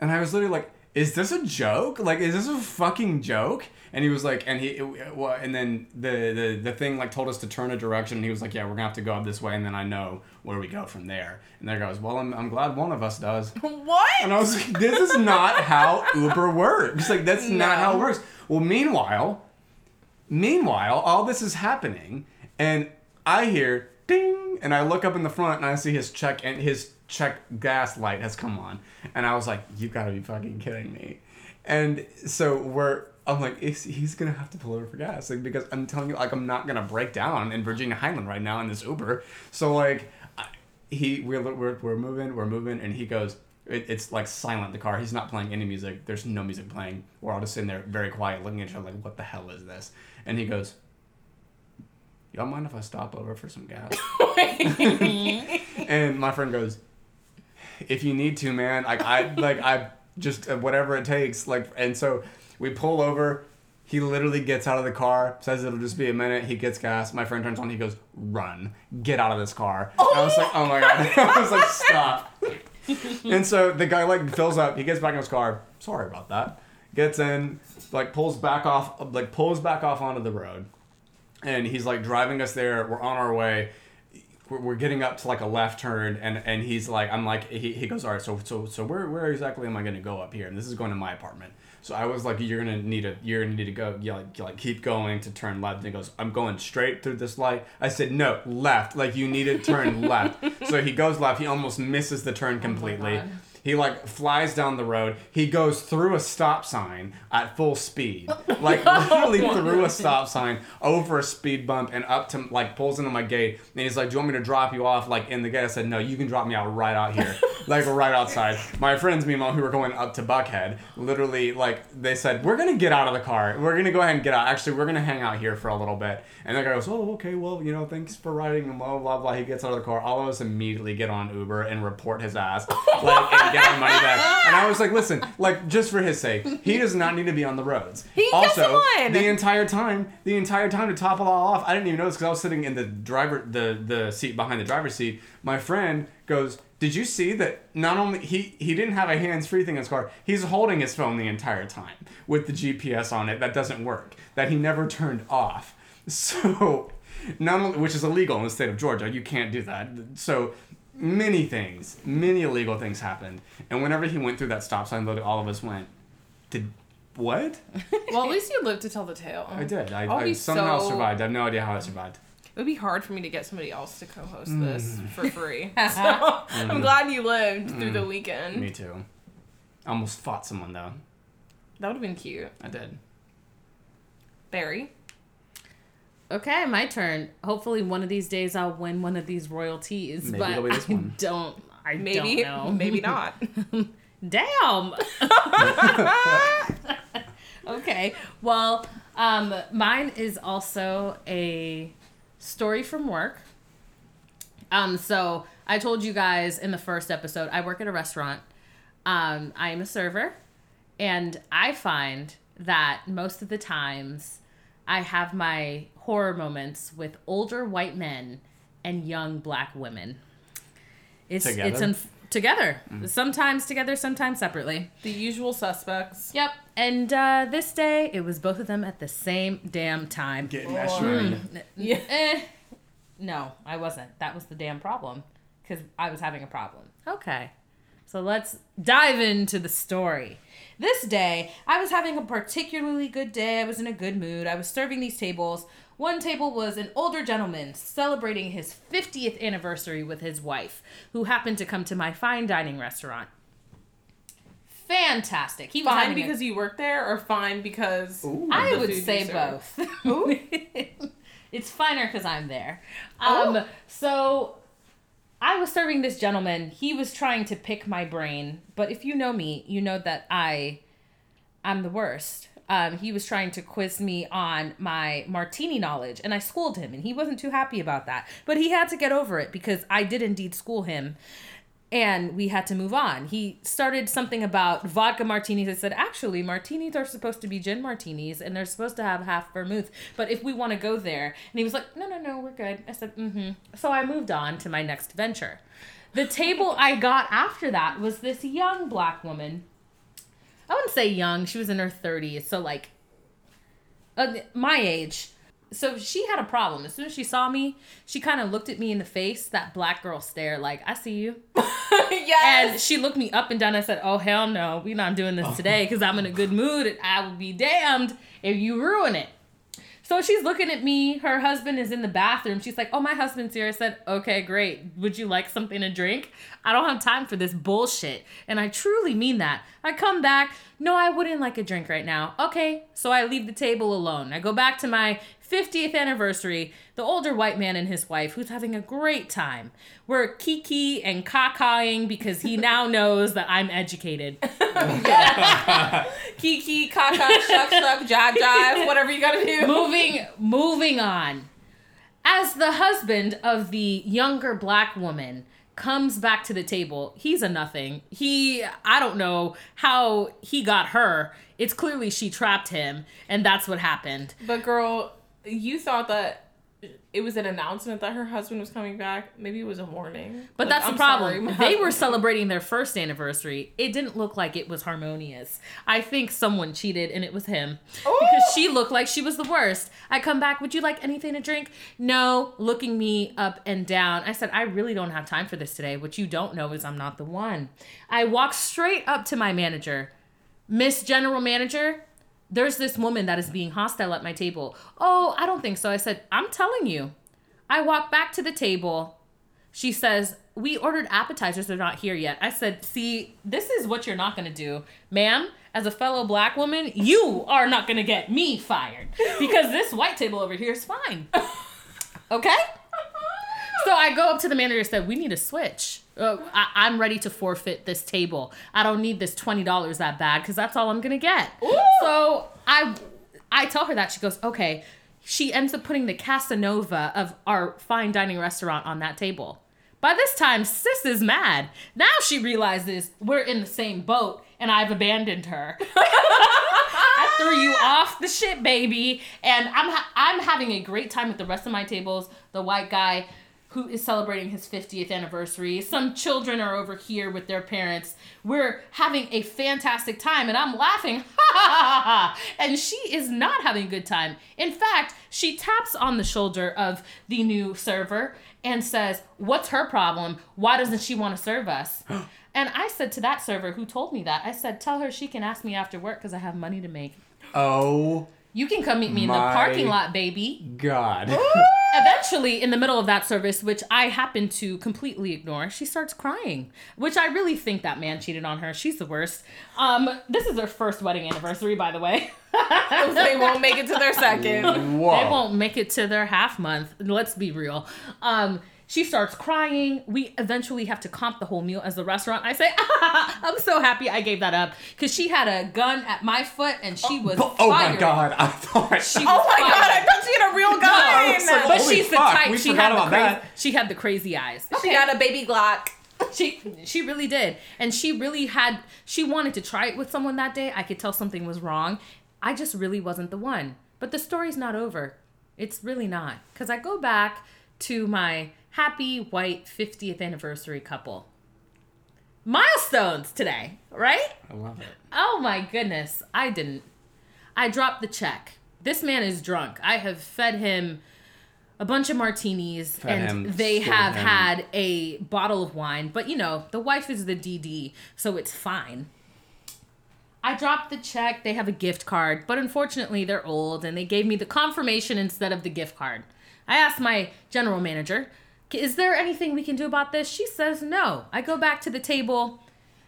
And I was literally like, "Is this a joke? Like, is this a fucking joke?" And he was like, and he, it, well, and then the, the the thing like told us to turn a direction. And he was like, "Yeah, we're gonna have to go up this way, and then I know where we go from there." And there goes, "Well, I'm, I'm glad one of us does." what? And I was like, "This is not how Uber works. Like, that's not how it works." Well, meanwhile, meanwhile, all this is happening, and I hear ding, and I look up in the front, and I see his check and his check gas light has come on, and I was like, "You gotta be fucking kidding me!" And so we're. I'm like, "Is- he's gonna have to pull over for gas, like because I'm telling you, like I'm not gonna break down in Virginia Highland right now in this Uber. So like, I, he we're, we're we're moving, we're moving, and he goes, it, it's like silent the car. He's not playing any music. There's no music playing. We're all just sitting there very quiet, looking at each other like, what the hell is this? And he goes, y'all mind if I stop over for some gas? and my friend goes, if you need to, man, like I like I just uh, whatever it takes. Like, and so we pull over. He literally gets out of the car, says it'll just be a minute. He gets gas. My friend turns on. He goes, "Run, get out of this car." And I was like, "Oh my god!" I was like, "Stop." and so the guy like fills up. He gets back in his car. Sorry about that. Gets in, like pulls back off, like pulls back off onto the road, and he's like driving us there. We're on our way. We're, we're getting up to like a left turn, and and he's like, I'm like, he, he goes, all right, so so so where where exactly am I gonna go up here? And this is going to my apartment. So I was like, you're gonna need a, you're gonna need to go, you like, you like keep going to turn left. And he goes, I'm going straight through this light. I said, no, left. Like you need to turn left. So he goes left. He almost misses the turn oh completely. God. He like flies down the road. He goes through a stop sign at full speed, like literally through a stop sign, over a speed bump, and up to like pulls into my gate. And he's like, "Do you want me to drop you off like in the gate?" I said, "No, you can drop me out right out here, like right outside." My friends, meanwhile, who were going up to Buckhead, literally like they said, "We're gonna get out of the car. We're gonna go ahead and get out. Actually, we're gonna hang out here for a little bit." And the guy goes, "Oh, okay. Well, you know, thanks for riding." And blah blah blah. He gets out of the car. All of us immediately get on Uber and report his ass, like, and get our money back. And I was like, "Listen, like, just for his sake, he does not need to be on the roads." He also, the entire time, the entire time to top it all off, I didn't even notice because I was sitting in the driver, the the seat behind the driver's seat. My friend goes, "Did you see that? Not only he he didn't have a hands free thing in his car, he's holding his phone the entire time with the GPS on it that doesn't work, that he never turned off. So, not only which is illegal in the state of Georgia, you can't do that. So." Many things, many illegal things happened, and whenever he went through that stop sign, literally all of us went, "Did what?" Well, at least you lived to tell the tale. I did. I, I'll I be somehow so- survived. I have no idea how I survived. It would be hard for me to get somebody else to co-host this Mm. for free. So I'm glad you lived through the weekend. Me too. I almost fought someone though. That would have been cute. I did. Barry. Okay, my turn. Hopefully, one of these days I'll win one of these royalties. Maybe but it'll be this I one. don't. I Maybe, don't know. maybe not. Damn. okay. Well, um, mine is also a story from work. Um, so I told you guys in the first episode, I work at a restaurant. Um, I am a server, and I find that most of the times I have my horror moments with older white men and young black women. It's it's Together? un- together. Sometimes together, sometimes separately. the usual suspects. Yep. And uh, this day, it was both of them at the same damn time. Getting that shit. Yeah. Eh. No, I wasn't. That was the damn problem. Because I was having a problem. Okay. So let's dive into the story. This day, I was having a particularly good day. I was in a good mood. I was serving these tables. One table was an older gentleman celebrating his 50th anniversary with his wife, who happened to come to my fine dining restaurant. Fantastic. He was Fine having a- because you work there, or fine because I would say both. it's finer because I'm there. Um, Oh. So I was serving this gentleman. He was trying to pick my brain, but if you know me, you know that I, I'm the worst. Um, he was trying to quiz me on my martini knowledge, and I schooled him, and he wasn't too happy about that. But he had to get over it because I did indeed school him and we had to move on. He started something about vodka martinis. I said, actually, martinis are supposed to be gin martinis and they're supposed to have half vermouth. But if we want to go there, and he was like, no, no, no, we're good. I said, mm hmm. So I moved on to my next venture. The table I got after that was this young black woman. I wouldn't say young, she was in her 30s. So, like, uh, my age. So she had a problem. As soon as she saw me, she kind of looked at me in the face, that black girl stare, like, I see you. yes. And she looked me up and down. I said, "Oh hell no, we're not doing this today because I'm in a good mood, and I will be damned if you ruin it." So she's looking at me. Her husband is in the bathroom. She's like, "Oh, my husband's here." I said, "Okay, great. Would you like something to drink?" I don't have time for this bullshit, and I truly mean that. I come back. No, I wouldn't like a drink right now. Okay, so I leave the table alone. I go back to my 50th anniversary. The older white man and his wife, who's having a great time. We're kiki and cacaing because he now knows that I'm educated. Kiki, kaka, shuck, shuck, jive, jive, whatever you gotta do. moving moving on as the husband of the younger black woman comes back to the table he's a nothing he i don't know how he got her it's clearly she trapped him and that's what happened But girl, you thought that it was an announcement that her husband was coming back. Maybe it was a warning. but Like, that's the I'm problem. sorry, they were celebrating their first anniversary. It didn't look like it was harmonious. I think someone cheated and it was him. Because she oh! looked like she was the worst. I come back would you like anything to drink? No looking me up and down. I said i really don't have time for this today. What you don't know is i'm not the one. I walk straight up to my manager. Miss general manager there's this woman that is being hostile at my table oh i don't think so i said i'm telling you i walk back to the table she says, we ordered appetizers. They're not here yet. I said, see, this is what you're not going to do. Ma'am, as a fellow black woman, you are not going to get me fired because this white table over here is fine. Okay? So I go up to the manager and said, we need a switch. Uh, I- I'm ready to forfeit this table. I don't need this $20 that bad because that's all I'm going to get. So I, I tell her that. She goes, okay. She ends up putting the Casanova of our fine dining restaurant on that table. By this time, sis is mad. Now she realizes we're in the same boat and I've abandoned her. I threw you off the ship, baby. And I'm ha- I'm having a great time with the rest of my tables. The white guy who is celebrating his 50th anniversary. Some children are over here with their parents. We're having a fantastic time and I'm laughing. Ha ha ha ha. And she is not having a good time. In fact, she taps on the shoulder of the new server and says, "What's her problem? Why doesn't she want to serve us?" And I said to that server who told me that, I said, "Tell her she can ask me after work because I have money to make." Oh You can come meet me in the parking lot, baby. God. Eventually, in the middle of that service, which I happen to completely ignore, she starts crying. Which I really think that man cheated on her. She's the worst. Um, this is their first wedding anniversary, by the way. they won't make it to their second. Whoa. They won't make it to their half month. Let's be real. Um, she starts crying. We eventually have to comp the whole meal as the restaurant. I say, I'm so happy I gave that up because she had a gun at my foot and she was. Oh, oh my. God. I thought. She Oh was my god, I thought she had a real gun. was like, But Holy she's the type. we she forgot had the crazy, that. She had the crazy eyes. she got a baby Glock. She she really did, and she really had. She wanted to try it with someone that day. I could tell something was wrong. I just really wasn't the one. But the story's not over. It's really not, because I go back to my happy white 50th anniversary couple. Milestones today, right? I love it. Oh my goodness, I didn't. I dropped the check. This man is drunk. I have fed him a bunch of martinis Fed and him, they have him. had a bottle of wine, but you know, the wife is the DD, so it's fine. I dropped the check. They have a gift card, but unfortunately, they're old and they gave me the confirmation instead of the gift card. I asked my general manager, Is there anything we can do about this? She says no. I go back to the table.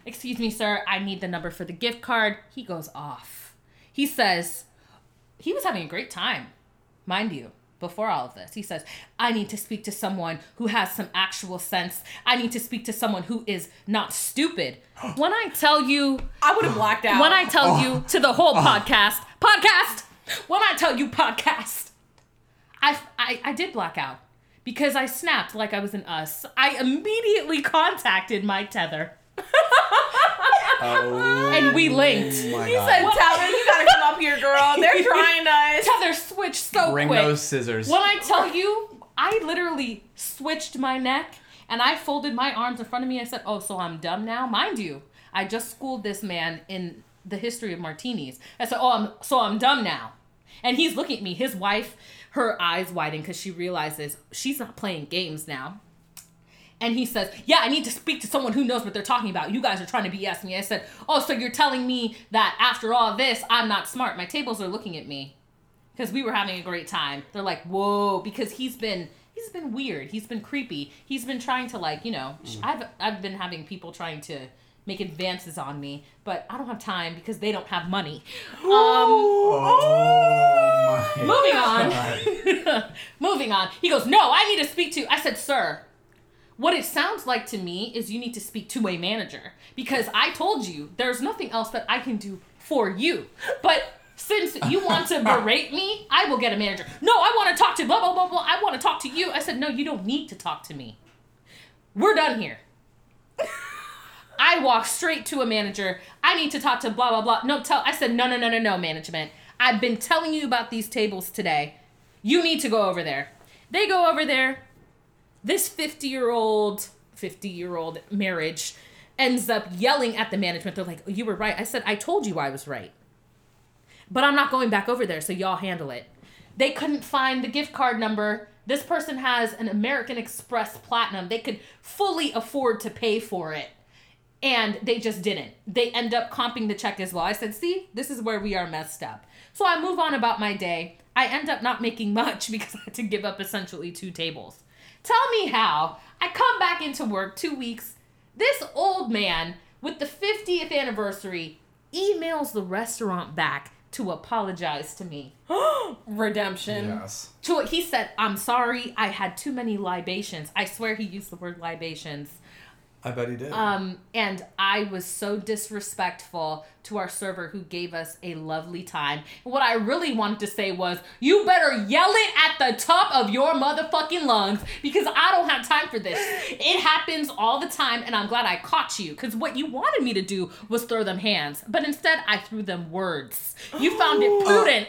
Excuse me, sir, I need the number for the gift card. He goes off. He says, He was having a great time, mind you. Before all of this, he says, I need to speak to someone who has some actual sense. I need to speak to someone who is not stupid. When I tell you, I would have blacked out. when I tell Oh. you to the whole oh. podcast, podcast, when I tell you podcast, I, I, I did black out because I snapped like I was an us. I immediately contacted my tether Oh. and we linked. my he God. said, Tether, you gotta come up here, girl. They're trying us. Tether switched so Bring quick. those scissors. When I tell you, I literally switched my neck and I folded my arms in front of me. I said, Oh, so I'm dumb now? Mind you, I just schooled this man in the history of martinis. I said, Oh, I'm so I'm dumb now. And he's looking at me. His wife, her eyes widen because she realizes she's not playing games now. And he says, Yeah, I need to speak to someone who knows what they're talking about. You guys are trying to BS me. I said, Oh, so you're telling me that after all this, I'm not smart. My tables are looking at me because we were having a great time. They're like, whoa, because he's been he's been weird. He's been creepy. He's been trying to like, you know, sh mm-hmm. I've I've been having people trying to make advances on me, but I don't have time because they don't have money. Um, oh moving on. moving on. He goes, no, I need to speak to. I said, sir. What it sounds like to me is you need to speak to a manager because I told you there's nothing else that I can do for you. But since you want to berate me, I will get a manager. No, I want to talk to blah blah blah blah. I want to talk to you. I said, no, you don't need to talk to me. We're done here. I walk straight to a manager. I need to talk to blah blah blah. No, tell. I said, no, no, no, no, no, management. I've been telling you about these tables today. You need to go over there. They go over there. This 50 year old, 50 year old marriage ends up yelling at the management. They're like, You were right. I said, I told you I was right. But I'm not going back over there, so y'all handle it. They couldn't find the gift card number. This person has an American Express Platinum. They could fully afford to pay for it. And they just didn't. They end up comping the check as well. I said, see, this is where we are messed up. So I move on about my day. I end up not making much because I had to give up essentially two tables. Tell me how. I come back into work two weeks. This old man with the 50th anniversary emails the restaurant back to apologize to me. Redemption. Yes. To he said, "I'm sorry. I had too many libations." I swear he used the word libations. I bet he did. Um, and I was so disrespectful to our server who gave us a lovely time. And what I really wanted to say was, you better yell it at the top of your motherfucking lungs because I don't have time for this. It happens all the time, and I'm glad I caught you because what you wanted me to do was throw them hands, but instead I threw them words. You found it prudent.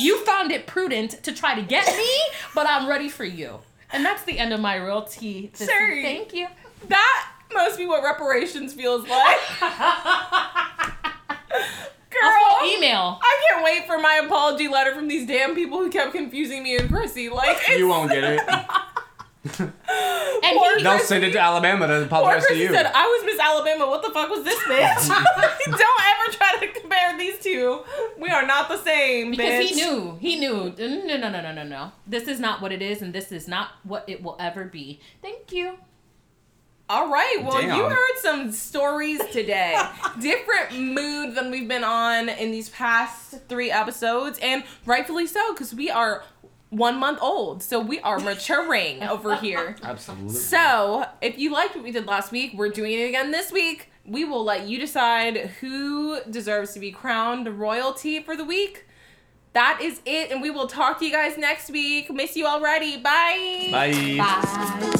You found it prudent to try to get me, but I'm ready for you. And that's the end of my royalty. this- Sherry. Thank you. That must be what reparations feels like. Girl, A full email. I can't wait for my apology letter from these damn people who kept confusing me and Chrissy. Like, it's, You won't get it. And Poor he, They'll send it to Alabama to apologize to you. said, I was Miss Alabama. What the fuck was this bitch? Don't ever try to compare these two. We are not the same, because bitch. he knew, he knew. No, no, no, no, no, no. This is not what it is, and this is not what it will ever be. Thank you. All right. Well, Damn. you heard some stories today. Different mood than we've been on in these past three episodes, and rightfully so, because we are one month old. So we are maturing over here. Absolutely. So, if you liked what we did last week, we're doing it again this week. We will let you decide who deserves to be crowned royalty for the week. That is it, and we will talk to you guys next week. Miss you already. Bye. Bye. Bye.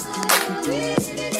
Bye.